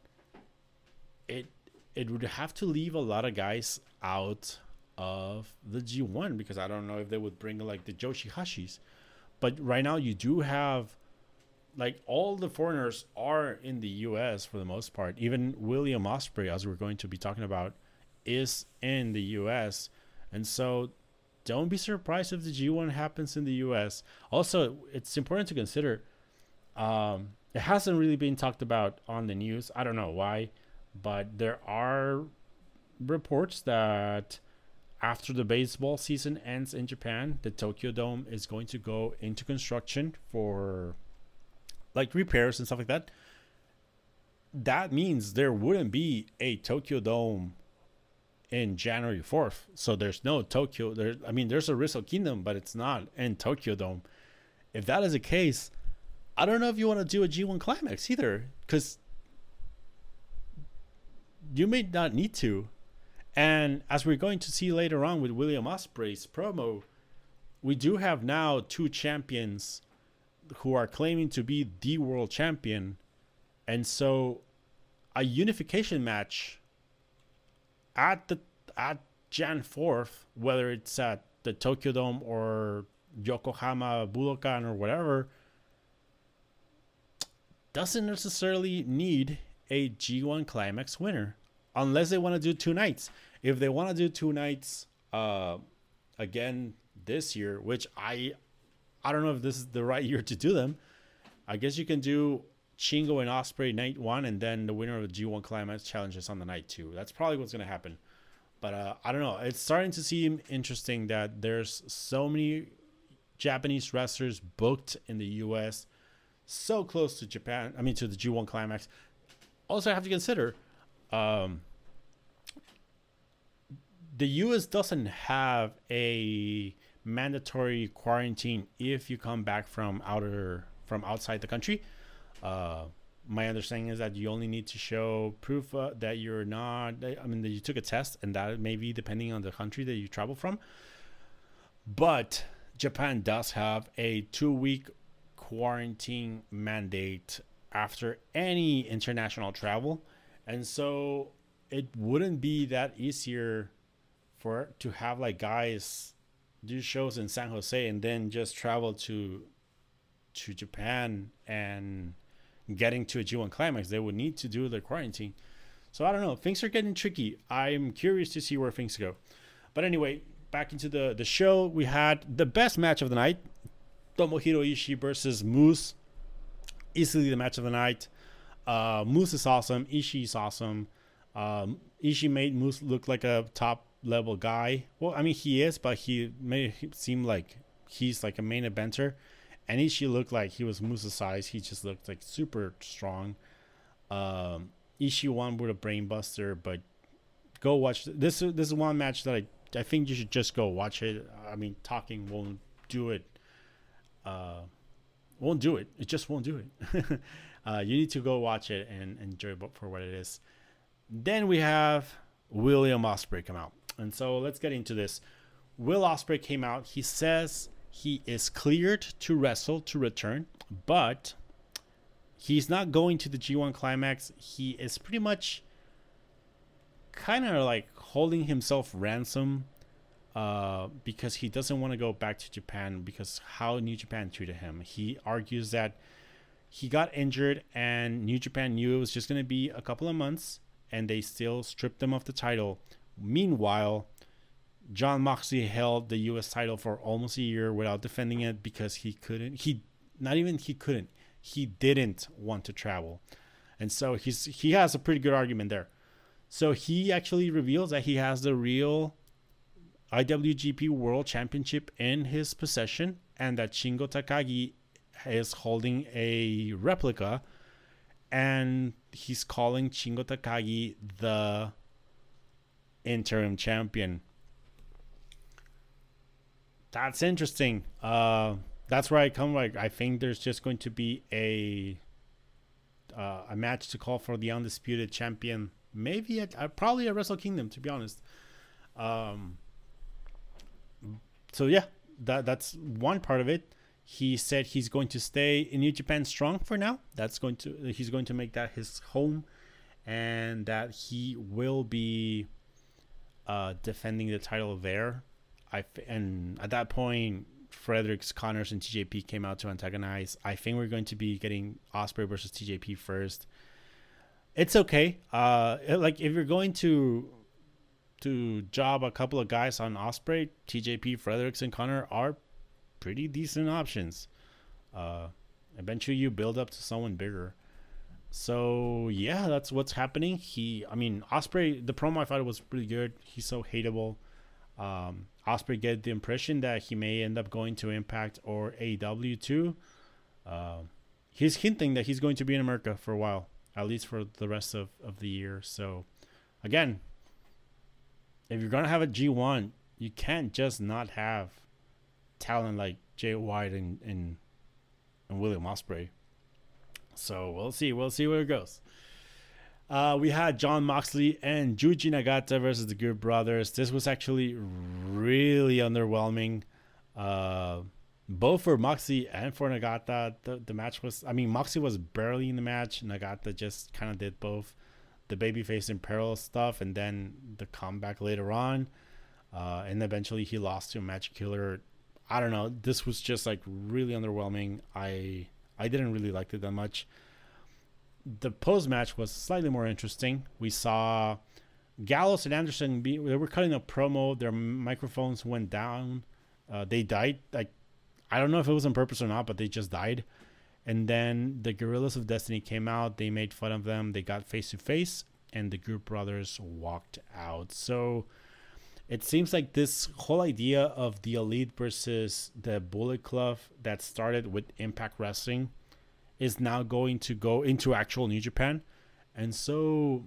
it it would have to leave a lot of guys out of the G1 because I don't know if they would bring like the Joshi Hashis. But right now you do have like all the foreigners are in the US for the most part. Even William Ospreay, as we're going to be talking about, is in the US. And so don't be surprised if the G1 happens in the US. Also, it's important to consider um, it hasn't really been talked about on the news. I don't know why, but there are reports that after the baseball season ends in Japan, the Tokyo Dome is going to go into construction for like repairs and stuff like that. That means there wouldn't be a Tokyo Dome in January 4th. So there's no Tokyo there I mean there's a Wrestle Kingdom, but it's not in Tokyo Dome. If that is the case, I don't know if you want to do a G1 climax either cuz you may not need to and as we're going to see later on with William Ospreay's promo, we do have now two champions who are claiming to be the world champion. And so a unification match at the at Jan 4th, whether it's at the Tokyo Dome or Yokohama Budokan or whatever, doesn't necessarily need a G1 Climax winner unless they want to do two nights. If they want to do two nights uh, again this year, which I I don't know if this is the right year to do them. I guess you can do Shingo and Ospreay night one, and then the winner of the G1 Climax challenges on the night two. That's probably what's gonna happen. But uh, I don't know. It's starting to seem interesting that there's so many Japanese wrestlers booked in the U.S. so close to Japan. I mean, to the G1 Climax. Also, I have to consider um, the U.S. doesn't have a mandatory quarantine if you come back from outer from outside the country. Uh, my understanding is that you only need to show proof uh, that you're not. I mean, that you took a test, and that may be depending on the country that you travel from. But Japan does have a two-week quarantine mandate after any international travel, and so it wouldn't be that easier for to have like guys do shows in San Jose and then just travel to to Japan and getting to a G1 climax, they would need to do their quarantine. So I don't know. Things are getting tricky. I'm curious to see where things go. But anyway, back into the, the show. We had the best match of the night Tomohiro Ishii versus Moose. Easily the match of the night. Uh, Moose is awesome. Ishii is awesome. Um, Ishii made Moose look like a top level guy. Well, I mean, he is, but he made it seem like he's like a main eventer. And Ishii looked like he was Moose's size. He just looked like super strong. Um, Ishii won with a brainbuster, but go watch this. This is one match that I I think you should just go watch it. I mean, talking won't do it. Uh, won't do it. It just won't do it. uh, you need to go watch it and enjoy it for what it is. Then we have William Ospreay come out. And so let's get into this. Will Ospreay came out. He says he is cleared to wrestle to return, but he's not going to the G1 climax. He is pretty much kind of like holding himself ransom uh, because he doesn't want to go back to Japan because how New Japan treated him. He argues that he got injured and New Japan knew it was just going to be a couple of months and they still stripped him of the title Meanwhile, John Moxley held the U.S. title for almost a year without defending it because he couldn't. He not even he couldn't. He didn't want to travel, and so he's he has a pretty good argument there. So he actually reveals that he has the real IWGP World Championship in his possession, and that Shingo Takagi is holding a replica, and he's calling Shingo Takagi the interim champion. That's interesting. Uh, that's where I come. Like, I think there's just going to be a uh, a match to call for the undisputed champion. Maybe at, uh, probably at Wrestle Kingdom, to be honest. Um, so yeah, that that's one part of it. He said he's going to stay in New Japan Strong for now. That's going to he's going to make that his home, and that he will be uh, defending the title there. I and at that point, Fredericks, Connors, and TJP came out to antagonize. I think we're going to be getting Ospreay versus TJP first. It's okay. Uh, like if you're going to to job a couple of guys on Ospreay, TJP, Fredericks, and Connor are pretty decent options. Uh, eventually, you build up to someone bigger. So yeah, that's what's happening. He, I mean, Ospreay. The promo I thought was pretty good. He's so hateable. Um, Ospreay get the impression that he may end up going to Impact or AEW too. Uh, he's hinting that he's going to be in America for a while, at least for the rest of, of the year. So, again, if you're gonna have a G1, you can't just not have talent like Jay White and and, and William Ospreay. So we'll see. We'll see where it goes. Uh, we had John Moxley and Yuji Nagata versus the Good Brothers. This was actually really underwhelming. Uh, both for Moxley and for Nagata, the, the match was. I mean, Moxley was barely in the match. Nagata just kind of did both the babyface and peril stuff, and then the comeback later on. Uh, and eventually he lost to a Magic Killer. I don't know. This was just like really underwhelming. I I didn't really like it that much. The post match was slightly more interesting. We saw Gallows and Anderson be they were cutting a promo. Their microphones went down. Uh, they died. Like I don't know if it was on purpose or not, but they just died. And then the Guerrillas of Destiny came out. They made fun of them. They got face to face, and the Good Brothers walked out. So it seems like this whole idea of the Elite versus the Bullet Club that started with Impact Wrestling is now going to go into actual New Japan. And so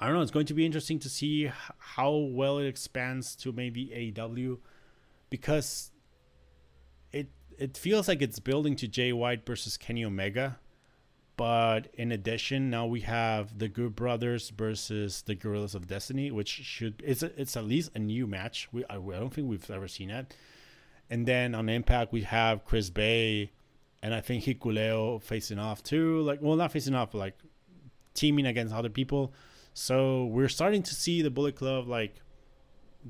I don't know. It's going to be interesting to see how well it expands to maybe AEW because it it feels like it's building to Jay White versus Kenny Omega. But in addition, now we have the Good Brothers versus the Guerrillas of Destiny, which should it's a, it's at least a new match. We I, I don't think we've ever seen it. And then on Impact we have Chris Bey, and I think Hikuleo facing off too. Like well not facing off, but like teaming against other people. So we're starting to see the Bullet Club like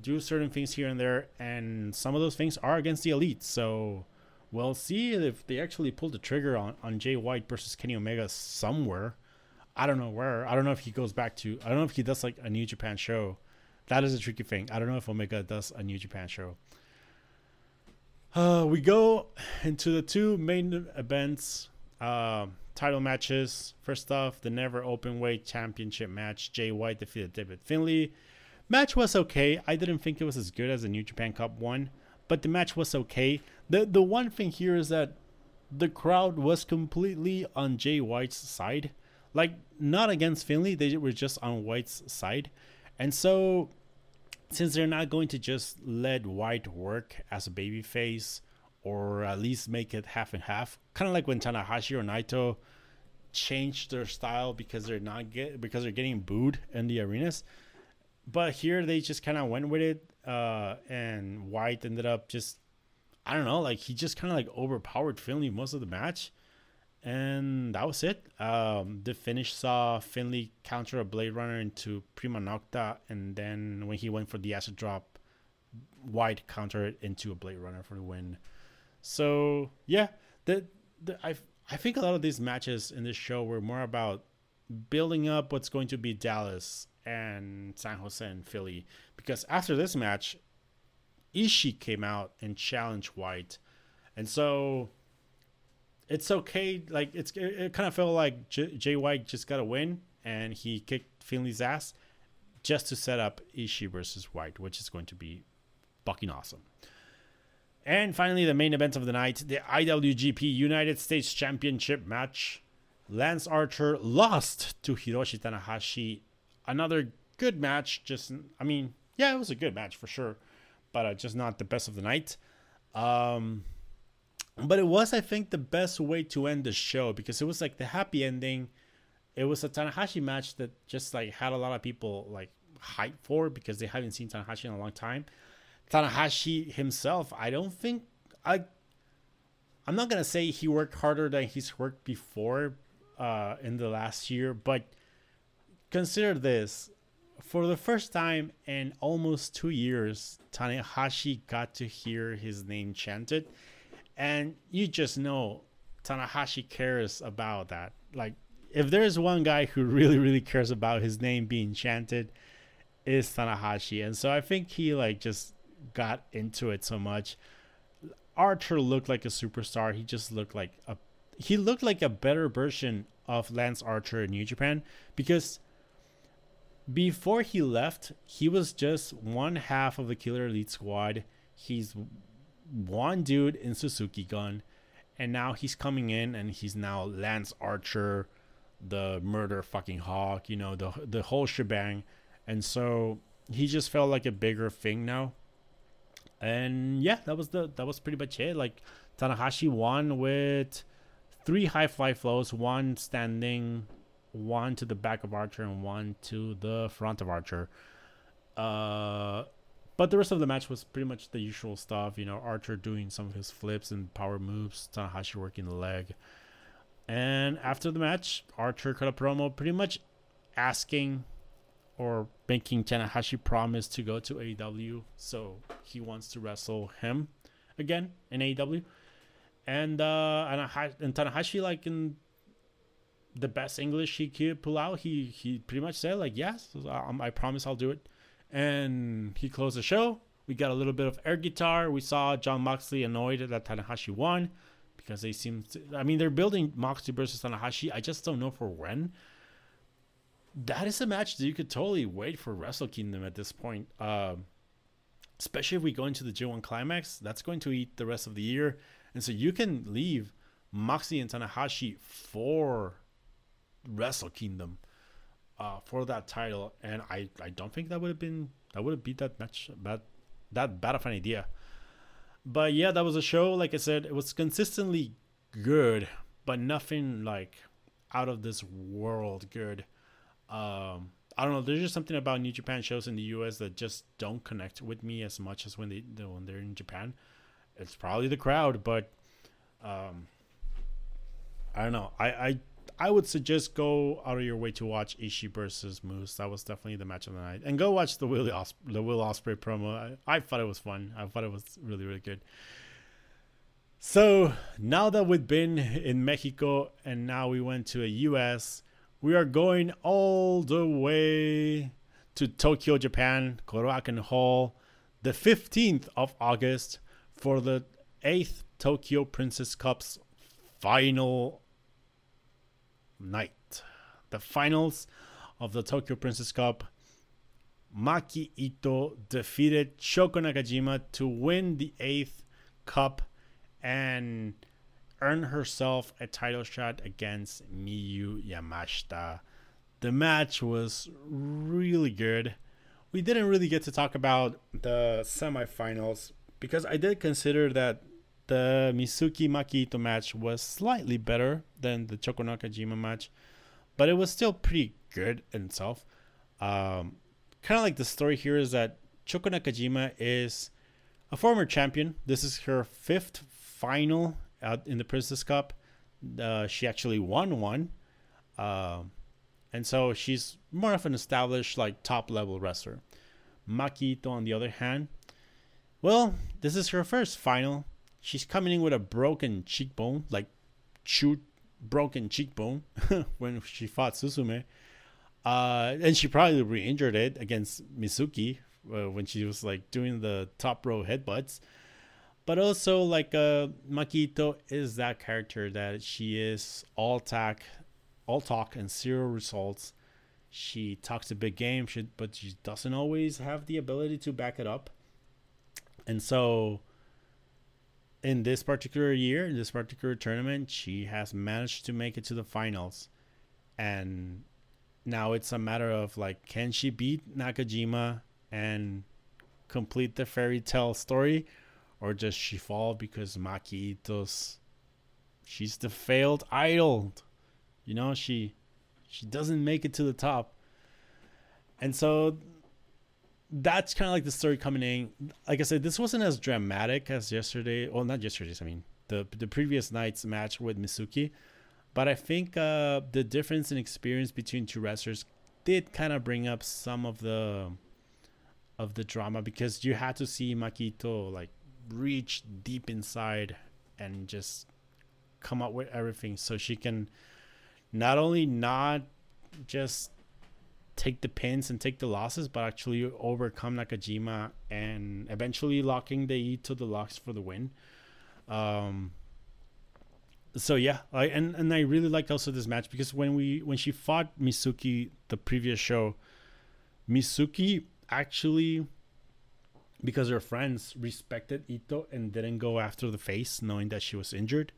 do certain things here and there, and some of those things are against the elite. So we'll see if they actually pull the trigger on, on Jay White versus Kenny Omega somewhere. I don't know where. I don't know if he goes back to. I don't know if he does like a New Japan show. That is a tricky thing. I don't know if Omega does a New Japan show. Uh, we go into the two main events, uh, title matches. First off, the Never Open Weight Championship match. Jay White defeated David Finlay. Match was okay. I didn't think it was as good as the New Japan Cup one, but the match was okay. The the one thing here is that the crowd was completely on Jay White's side. Like not against Finlay, they were just on White's side. And so since they're not going to just let White work as a babyface or at least make it half and half, kind of like when Tanahashi or Naito changed their style because they're not get because they're getting booed in the arenas but here they just kind of went with it, uh, and White ended up just, I don't know, like he just kind of like overpowered Finlay most of the match, and that was it. Um, the finish saw Finlay counter a Blade Runner into Prima Nocta, and then when he went for the acid drop, White countered into a Blade Runner for the win. So yeah, the the I I think a lot of these matches in this show were more about building up what's going to be Dallas and San Jose and Philly because after this match, Ishii came out and challenged White, and so it's okay. Like it's it, kind of felt like J- Jay White just got a win and he kicked Finlay's ass just to set up Ishii versus White, which is going to be fucking awesome. And finally, the main event of the night, the IWGP United States Championship match. Lance Archer lost to Hiroshi Tanahashi another good match. Just, I mean, yeah, it was a good match for sure, but uh, just not the best of the night. Um, but it was, I think, the best way to end the show because it was like the happy ending. It was a Tanahashi match that just like had a lot of people like hype for because they haven't seen Tanahashi in a long time. Tanahashi himself, I don't think I. I'm not gonna say he worked harder than he's worked before uh, in the last year, but Consider this. For the first time in almost two years, Tanahashi got to hear his name chanted. And you just know Tanahashi cares about that. Like, if there's one guy who really, really cares about his name being chanted, is Tanahashi. And so I think he like just got into it so much. Archer looked like a superstar. He just looked like a he looked like a better version of Lance Archer in New Japan because before he left, he was just one half of the Killer Elite squad. He's one dude in Suzuki Gun, and now he's coming in and he's now Lance Archer, the murder fucking hawk, you know, the the whole shebang. And so he just felt like a bigger thing now. And yeah, that was the that was pretty much it. Like Tanahashi won with three high fly flows, one standing one to the back of Archer and one to the front of Archer. Uh, but the rest of the match was pretty much the usual stuff. You know, Archer doing some of his flips and power moves, Tanahashi working the leg. And after the match, Archer cut a promo pretty much asking or making Tanahashi promise to go to AEW. So he wants to wrestle him again in AEW. And uh and Tanahashi like in the best English he could pull out, he he pretty much said like yes, um, I promise I'll do it. And he closed the show. We got a little bit of air guitar. We saw John Moxley annoyed that Tanahashi won because they seem. To, I mean, they're building Moxley versus Tanahashi. I just don't know for when. That is a match that you could totally wait for Wrestle Kingdom at this point. Um, especially if we go into the G1 climax, that's going to eat the rest of the year. And so you can leave Moxley and Tanahashi for Wrestle Kingdom uh, for that title, and I, I don't think that would have been that would have beat that match bad that bad of an idea. But yeah, that was a show. Like I said, it was consistently good, but nothing like out of this world good. Um, I don't know. There's just something about New Japan shows in the U.S. that just don't connect with me as much as when they when they're in Japan. It's probably the crowd, but um, I don't know. I I I would suggest go out of your way to watch Ishii versus Moose. That was definitely the match of the night, and go watch the Will Os- the Will Ospreay promo. I, I thought it was fun. I thought it was really really good. So now that we've been in Mexico and now we went to a US, we are going all the way to Tokyo, Japan, Korakuen Hall, the 15th of August for the 8th Tokyo Princess Cup's final night. The finals of the Tokyo Princess Cup. Maki Ito defeated Shoko Nakajima to win the eighth cup and earn herself a title shot against Miyu Yamashita. The match was really good. We didn't really get to talk about the semifinals because I did consider that the Mizuki Maki Ito match was slightly better than the Shoko Nakajima match, but it was still pretty good in itself. Um, kind of like the story here is that Shoko Nakajima is a former champion. This is her fifth final out in the Princess Cup. Uh, she actually won one. Um, and so she's more of an established, like, top level wrestler. Maki Ito, on the other hand, well, this is her first final she's coming in with a broken cheekbone, like shoot broken cheekbone when she fought Suzume. Uh, and she probably re-injured it against Mizuki uh, when she was like doing the top row headbutts. But also, like uh, Maki Ito is that character that she is all talk, all talk and zero results. She talks a big game, she, but she doesn't always have the ability to back it up. And so, in this particular year, in this particular tournament, she has managed to make it to the finals. And now it's a matter of like, can she beat Nakajima and complete the fairy tale story? Or does she fall because Maki Ito's she's the failed idol. You know, she she doesn't make it to the top. And so that's kind of like the story coming in. Like I said, this wasn't as dramatic as yesterday. Well, not yesterday's. I mean, the the previous night's match with Mizuki. but I think uh, the difference in experience between two wrestlers did kind of bring up some of the of the drama because you had to see Maki Ito like reach deep inside and just come up with everything so she can not only not just take the pins and take the losses, but actually overcome Nakajima and eventually locking the E to the locks for the win. Um, so yeah, I, and and I really liked also this match because when we when she fought Mizuki the previous show, Mizuki actually because her friends respected Ito and didn't go after the face knowing that she was injured.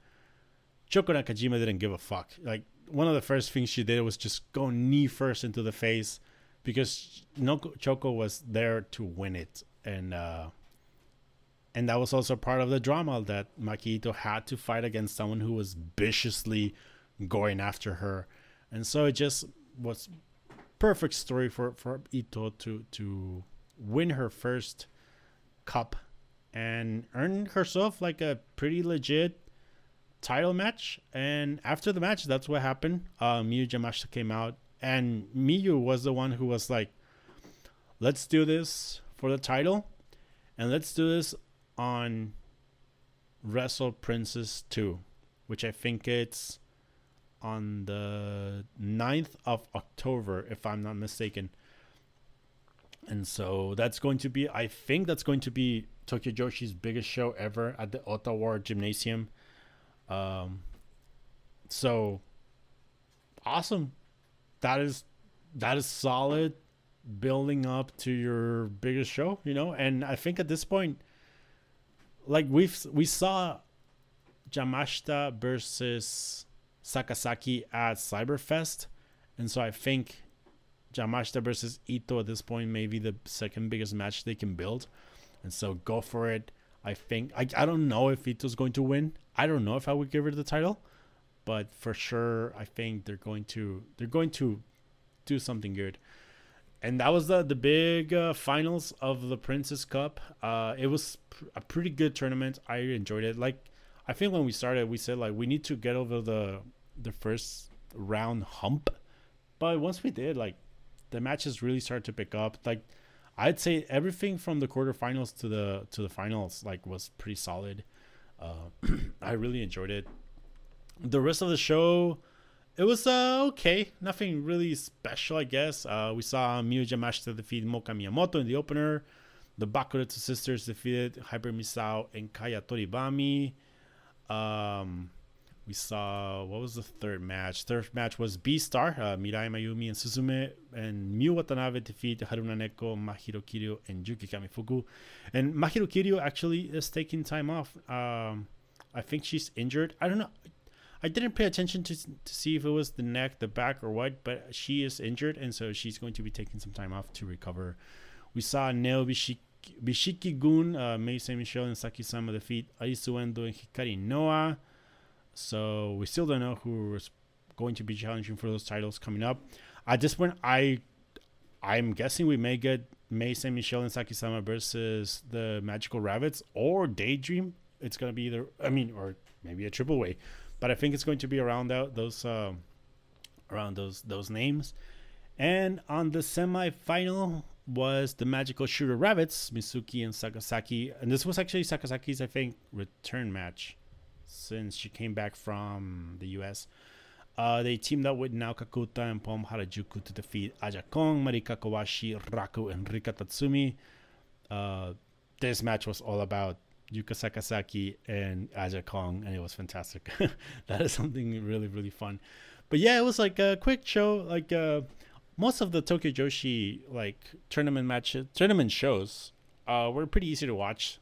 Shoko Nakajima didn't give a fuck. Like one of the first things she did was just go knee first into the face because Shoko was there to win it and uh and that was also part of the drama that Maki Ito had to fight against someone who was viciously going after her. And so it just was perfect story for, for Ito to to win her first cup and earn herself like a pretty legit title match. And after the match, that's what happened. Uh, Miyu Yamashita came out, and Miyu was the one who was like, "Let's do this for the title, and let's do this on Wrestle Princess 2, which I think it's on the 9th of October, if I'm not mistaken. And so that's going to be, I think that's going to be Tokyo Joshi's biggest show ever at the Ottawa Gymnasium. Um, so awesome. That is that is solid building up to your biggest show, you know? And I think at this point like we've we saw Yamashita versus Sakazaki at Cyberfest, and so I think Yamashita versus Ito at this point may be the second biggest match they can build, and so go for it. I think I, I don't know if Ito's going to win. I don't know if I would give her the title, but for sure I think they're going to they're going to do something good and that was the the big uh, finals of the Princess Cup. Uh, it was pr- a pretty good tournament. I enjoyed it. Like I think when we started, we said like we need to get over the the first round hump, but once we did, like the matches really started to pick up. Like I'd say everything from the quarterfinals to the to the finals like was pretty solid. Uh, I really enjoyed it. The rest of the show it was uh, okay. Nothing really special, I guess. Uh, we saw Miyu Yamashita defeat Moka Miyamoto in the opener. The Bakuretsu sisters defeated Hyper Misao and Kaya Toribami. Um, we saw what was the third match? Third match was B Star, uh, Mirai Maiumi and Suzume, and Miu Watanabe defeat Haruna Neko, Mahiro Kiryu, and Yuki Kamifuku. And Mahiro Kiryu actually is taking time off. Um, I think she's injured. I don't know. I didn't pay attention to to see if it was the neck, the back, or what, but she is injured, and so she's going to be taking some time off to recover. We saw Neo Bishiki, Bishiki Gun, uh, Mei Saint Michel, and Sakisama defeat Arisu Endo and Hikari Noa. So we still don't know who is going to be challenging for those titles coming up. At this point, I I'm guessing we may get Mei Saint Michel and Sakisama versus the Magical Rabbits or Daydream. It's gonna be either I mean, or maybe a triple way but I think it's going to be around that, those uh, around those those names. And on the semi-final was the Magical Sugar Rabbits, Mizuki and Sakazaki, and this was actually Sakazaki's I think return match since she came back from the U.S. Uh, they teamed up with Nao Kakuta and Pom Harajuku to defeat Aja Kong, Marika Kobashi, Raku, and Rika Tatsumi. Uh, this match was all about Yuka Sakazaki and Aja Kong, and it was fantastic. that is something really, really fun. But yeah, it was like a quick show. Like uh, most of the Tokyo Joshi like tournament matches, tournament shows, uh, were pretty easy to watch.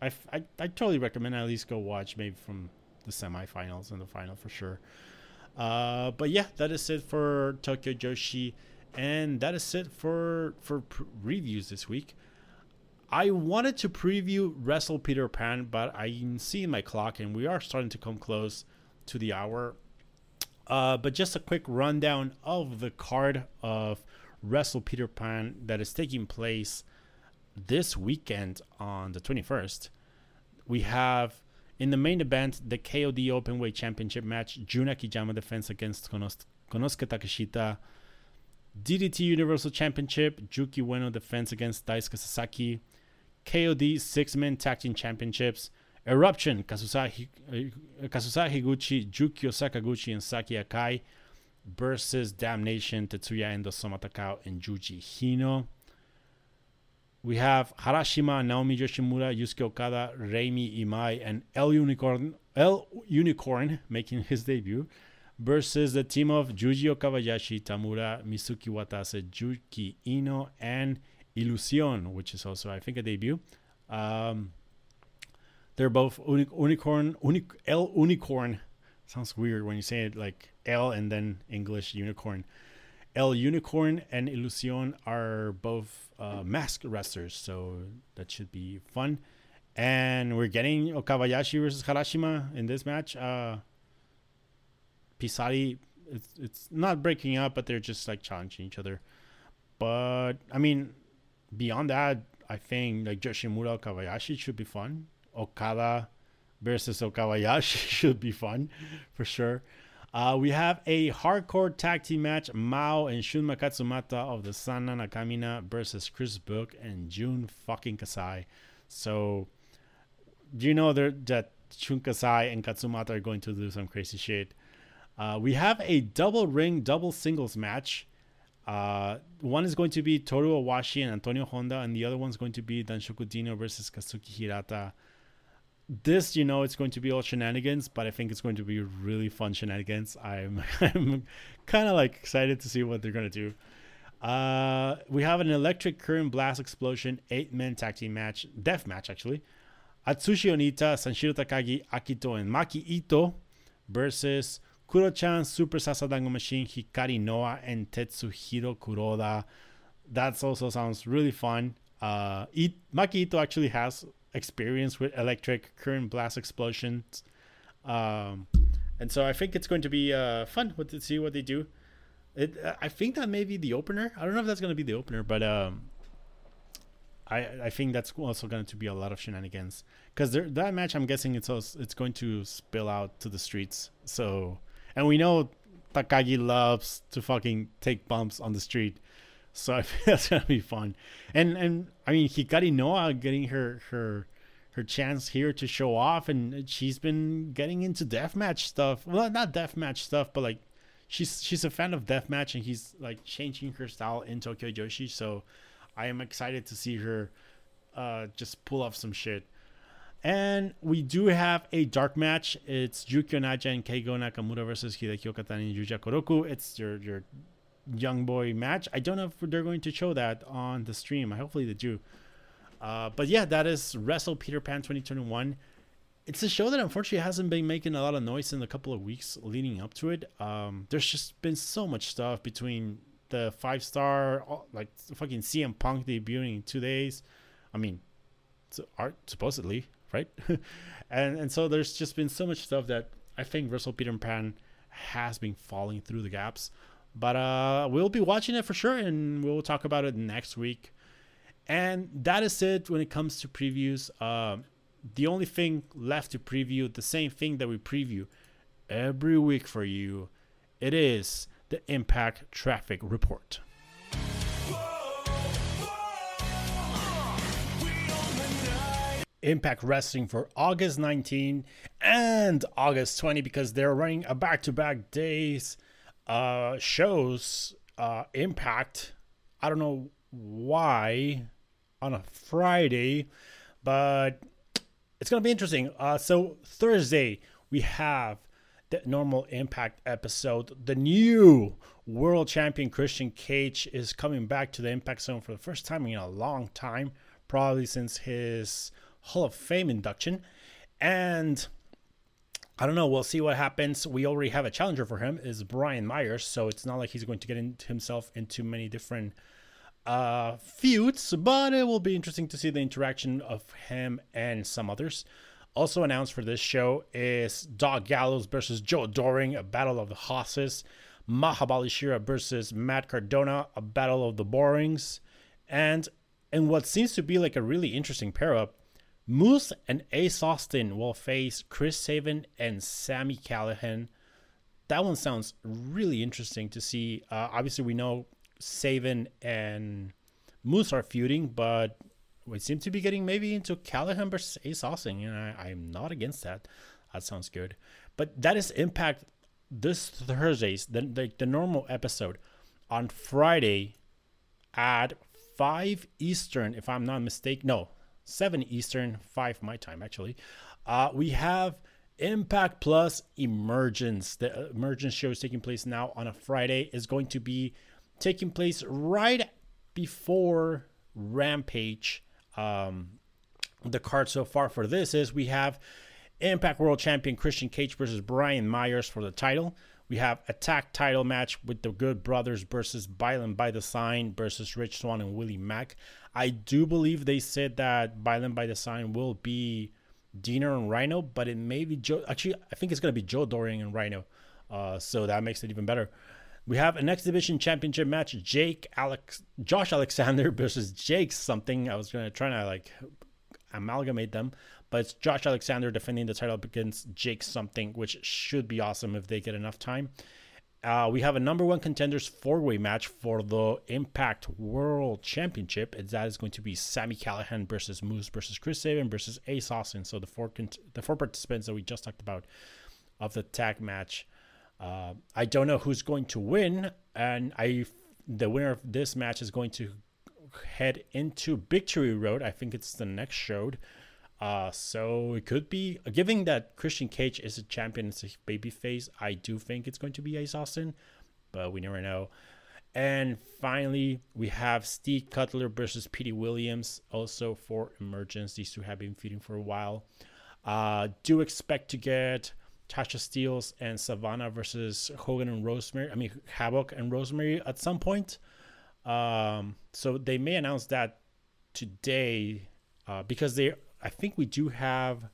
I, I, I totally recommend at least go watch maybe from the semifinals and the final for sure. Uh, but yeah, that is it for Tokyo Joshi, and that is it for for pr- reviews this week. I wanted to preview Wrestle Peter Pan, but I'm seeing my clock and we are starting to come close to the hour. Uh, but just a quick rundown of the card of Wrestle Peter Pan that is taking place this weekend on the 21st. We have in the main event the KOD Openweight Championship match, Jun Akiyama defense against Konos- Konosuke Takeshita. DDT Universal Championship, Yuki Ueno defense against Daisuke Sasaki. KOD Six Man Tag Team Championships, Eruption, Kazusada, uh, Higuchi, Yukio Sakaguchi, and Saki Akai versus Damnation, Tetsuya Endo, Soma Takao, and Yuji Hino. We have Harashima, Naomi Yoshimura, Yusuke Okada, Reimi Imai, and El Unicorn, El Unicorn making his debut versus the team of Yuji Okabayashi, Tamura, Mizuki Watase, Yuki Iino, and Illusion, which is also I think a debut. Um, they're both uni- unicorn, uni- L unicorn. Sounds weird when you say it like L and then English unicorn. El Unicorn and Illusion are both uh, mask wrestlers, so that should be fun. And we're getting Okabayashi versus Harashima in this match. Uh, Pisari, it's, it's not breaking up, but they're just like challenging each other. But I mean, beyond that, I think like Yoshimura Okabayashi should be fun. Okada versus Okabayashi should be fun for sure. Uh, we have a hardcore tag team match Mao and Shunma Katsumata of the Sana Nakamina versus Chris Brookes and Jun fucking Kasai. So, do you know that Shun Kasai and Katsumata are going to do some crazy shit? Uh, we have a double ring, double singles match. Uh, one is going to be Toru Owashi and Antonio Honda, and the other one's going to be Danshoku Dino versus Kazuki Hirata this, you know, it's going to be all shenanigans, but I think it's going to be really fun shenanigans. I'm I'm kind of like excited to see what they're gonna do. Uh, we have an electric current blast explosion eight man tag team match, death match actually. Atsushi Onita, Sanshiro Takagi, Akito, and Maki Ito versus Kuro-chan, Super Sasadango Machine, Hikari Noa, and Tetsuhiro Kuroda. That also sounds really fun. Uh, it, Maki Ito actually has experience with electric current blast explosions. Um, and so I think it's going to be uh, fun to see what they do. It, uh, I think that may be the opener. I don't know if that's going to be the opener, but um, I I think that's also going to be a lot of shenanigans because that match I'm guessing it's also, it's going to spill out to the streets. So and we know Takagi loves to fucking take bumps on the street. So I think that's gonna be fun. And and I mean Hikari Noa getting her her her chance here to show off and she's been getting into deathmatch stuff. Well not deathmatch stuff, but like she's she's a fan of deathmatch and he's like changing her style in Tokyo Joshi. So I am excited to see her uh, just pull off some shit. And we do have a dark match. It's Yukio Naya and Keigo Nakamura versus Hideki Okatani and Yuya Koroku. It's your your young boy match. I don't know if they're going to show that on the stream. Hopefully they do. Uh, but yeah, that is Wrestle Peter Pan 2021. It's a show that unfortunately hasn't been making a lot of noise in the couple of weeks leading up to it. Um, there's just been so much stuff between the five star, like fucking CM Punk debuting in two days. I mean, art supposedly, right? and and so there's just been so much stuff that I think Wrestle Peter Pan has been falling through the gaps. But uh, we'll be watching it for sure, and we'll talk about it next week. And that is it when it comes to previews. Uh, the only thing left to preview, the same thing that we preview every week for you, it is the Impact Traffic Report. Impact Wrestling for August 19 and August 20 because they're running a back to back days uh, shows uh, Impact. I don't know why on a Friday, but it's gonna be interesting. Uh, so Thursday we have the normal Impact episode. The new world champion Christian Cage is coming back to the Impact Zone for the first time in a long time, probably since his Hall of Fame induction, and I don't know. We'll see what happens. We already have a challenger for him is Brian Myers, so it's not like he's going to get himself into many different uh, feuds, but it will be interesting to see the interaction of him and some others. Also announced for this show is Doc Gallows versus Joe Doering, a battle of the hosses. Mahabali Shera versus Matt Cardona, a battle of the Borings. And and what seems to be like a really interesting pair up, Moose and Ace Austin will face Chris Sabin and Sami Callihan. That one sounds really interesting to see. Uh, obviously, we know Sabin and Moose are feuding, but we seem to be getting maybe into Callahan versus Ace Austin. and I, I'm not against that. That sounds good. But that is Impact this Thursday's the, the, the normal episode on Friday at 5 Eastern, if I'm not mistaken. No, 7 Eastern, 5 my time actually. Uh, we have Impact Plus Emergence. The Emergence show is taking place now on a Friday. is going to be taking place right before Rampage. Um, the card so far for this is we have Impact World Champion Christian Cage versus Brian Myers for the title. We have attack title match with the Good Brothers versus Violent By Design versus Rich Swann and Willie Mack. I do believe they said that Violent By Design will be Deaner and Rhino, but it may be Joe. Actually, I think it's going to be Joe Doering and Rhino. Uh, so that makes it even better. We have an X Division Championship match: Jake Alex, Josh Alexander versus Jake something. I was gonna try to like amalgamate them, but it's Josh Alexander defending the title against Jake something, which should be awesome if they get enough time. Uh, we have a number one contenders four way match for the Impact World Championship. And that is going to be Sami Callihan versus Moose versus Chris Sabin versus Ace Austin. So the four the four participants that we just talked about of the tag match. Uh, I don't know who's going to win, and I the winner of this match is going to head into Victory Road. I think it's the next show. Uh, so it could be, given that Christian Cage is a champion, it's a baby face. I do think it's going to be Ace Austin, but we never know. And finally, we have Steve Cutler versus Petey Williams, also for Emergence. These two have been feuding for a while. Uh, do expect to get Tasha Steelz and Savannah versus Hogan and Rosemary. I mean, Havoc and Rosemary at some point. Um, so they may announce that today uh, because they I think we do have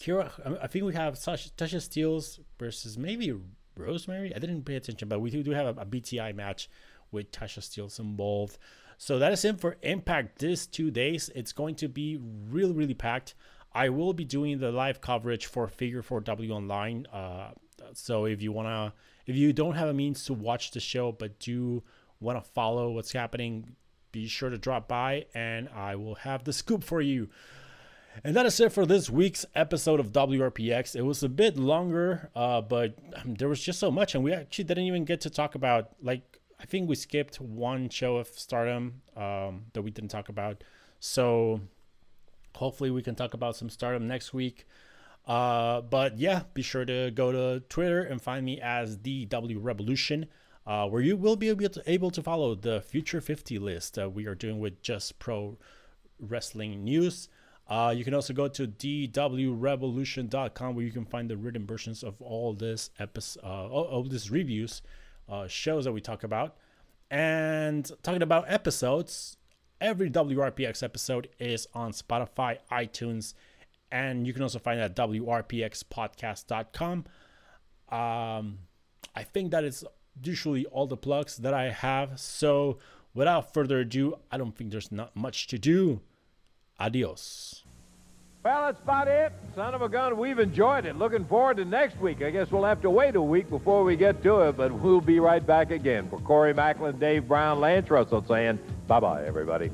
Kira. I think we have Tasha, Steelz versus maybe Rosemary. I didn't pay attention, but we do, do have a, a BTI match with Tasha Steelz involved. So that is it for Impact this two days. It's going to be really, really packed. I will be doing the live coverage for Figure 4W Online. Uh, so if you wanna, if you don't have a means to watch the show but do want to follow what's happening, be sure to drop by and I will have the scoop for you. And that is it for this week's episode of WRPX. It was a bit longer, uh, but um, there was just so much, and we actually didn't even get to talk about. Like, I think we skipped one show of Stardom um, that we didn't talk about. So, hopefully, we can talk about some Stardom next week. Uh, but yeah, be sure to go to Twitter and find me as the W Revolution uh, where you will be able to, able to follow the Future 50 list uh, we are doing with just pro wrestling news. Uh, you can also go to dwrevolution.com where you can find the written versions of all this episode, uh, all, this reviews, uh, shows that we talk about. And talking about episodes, every WRPX episode is on Spotify, iTunes, and you can also find it at WRPXpodcast.com. Um, I think that is usually all the plugs that I have. So without further ado, I don't think there's not much to do. Adios. Well, that's about it. Son of a gun, we've enjoyed it. Looking forward to next week. I guess we'll have to wait a week before we get to it, but we'll be right back again. For Corey Maclin, Dave Brown, Lance Russell saying bye-bye, everybody.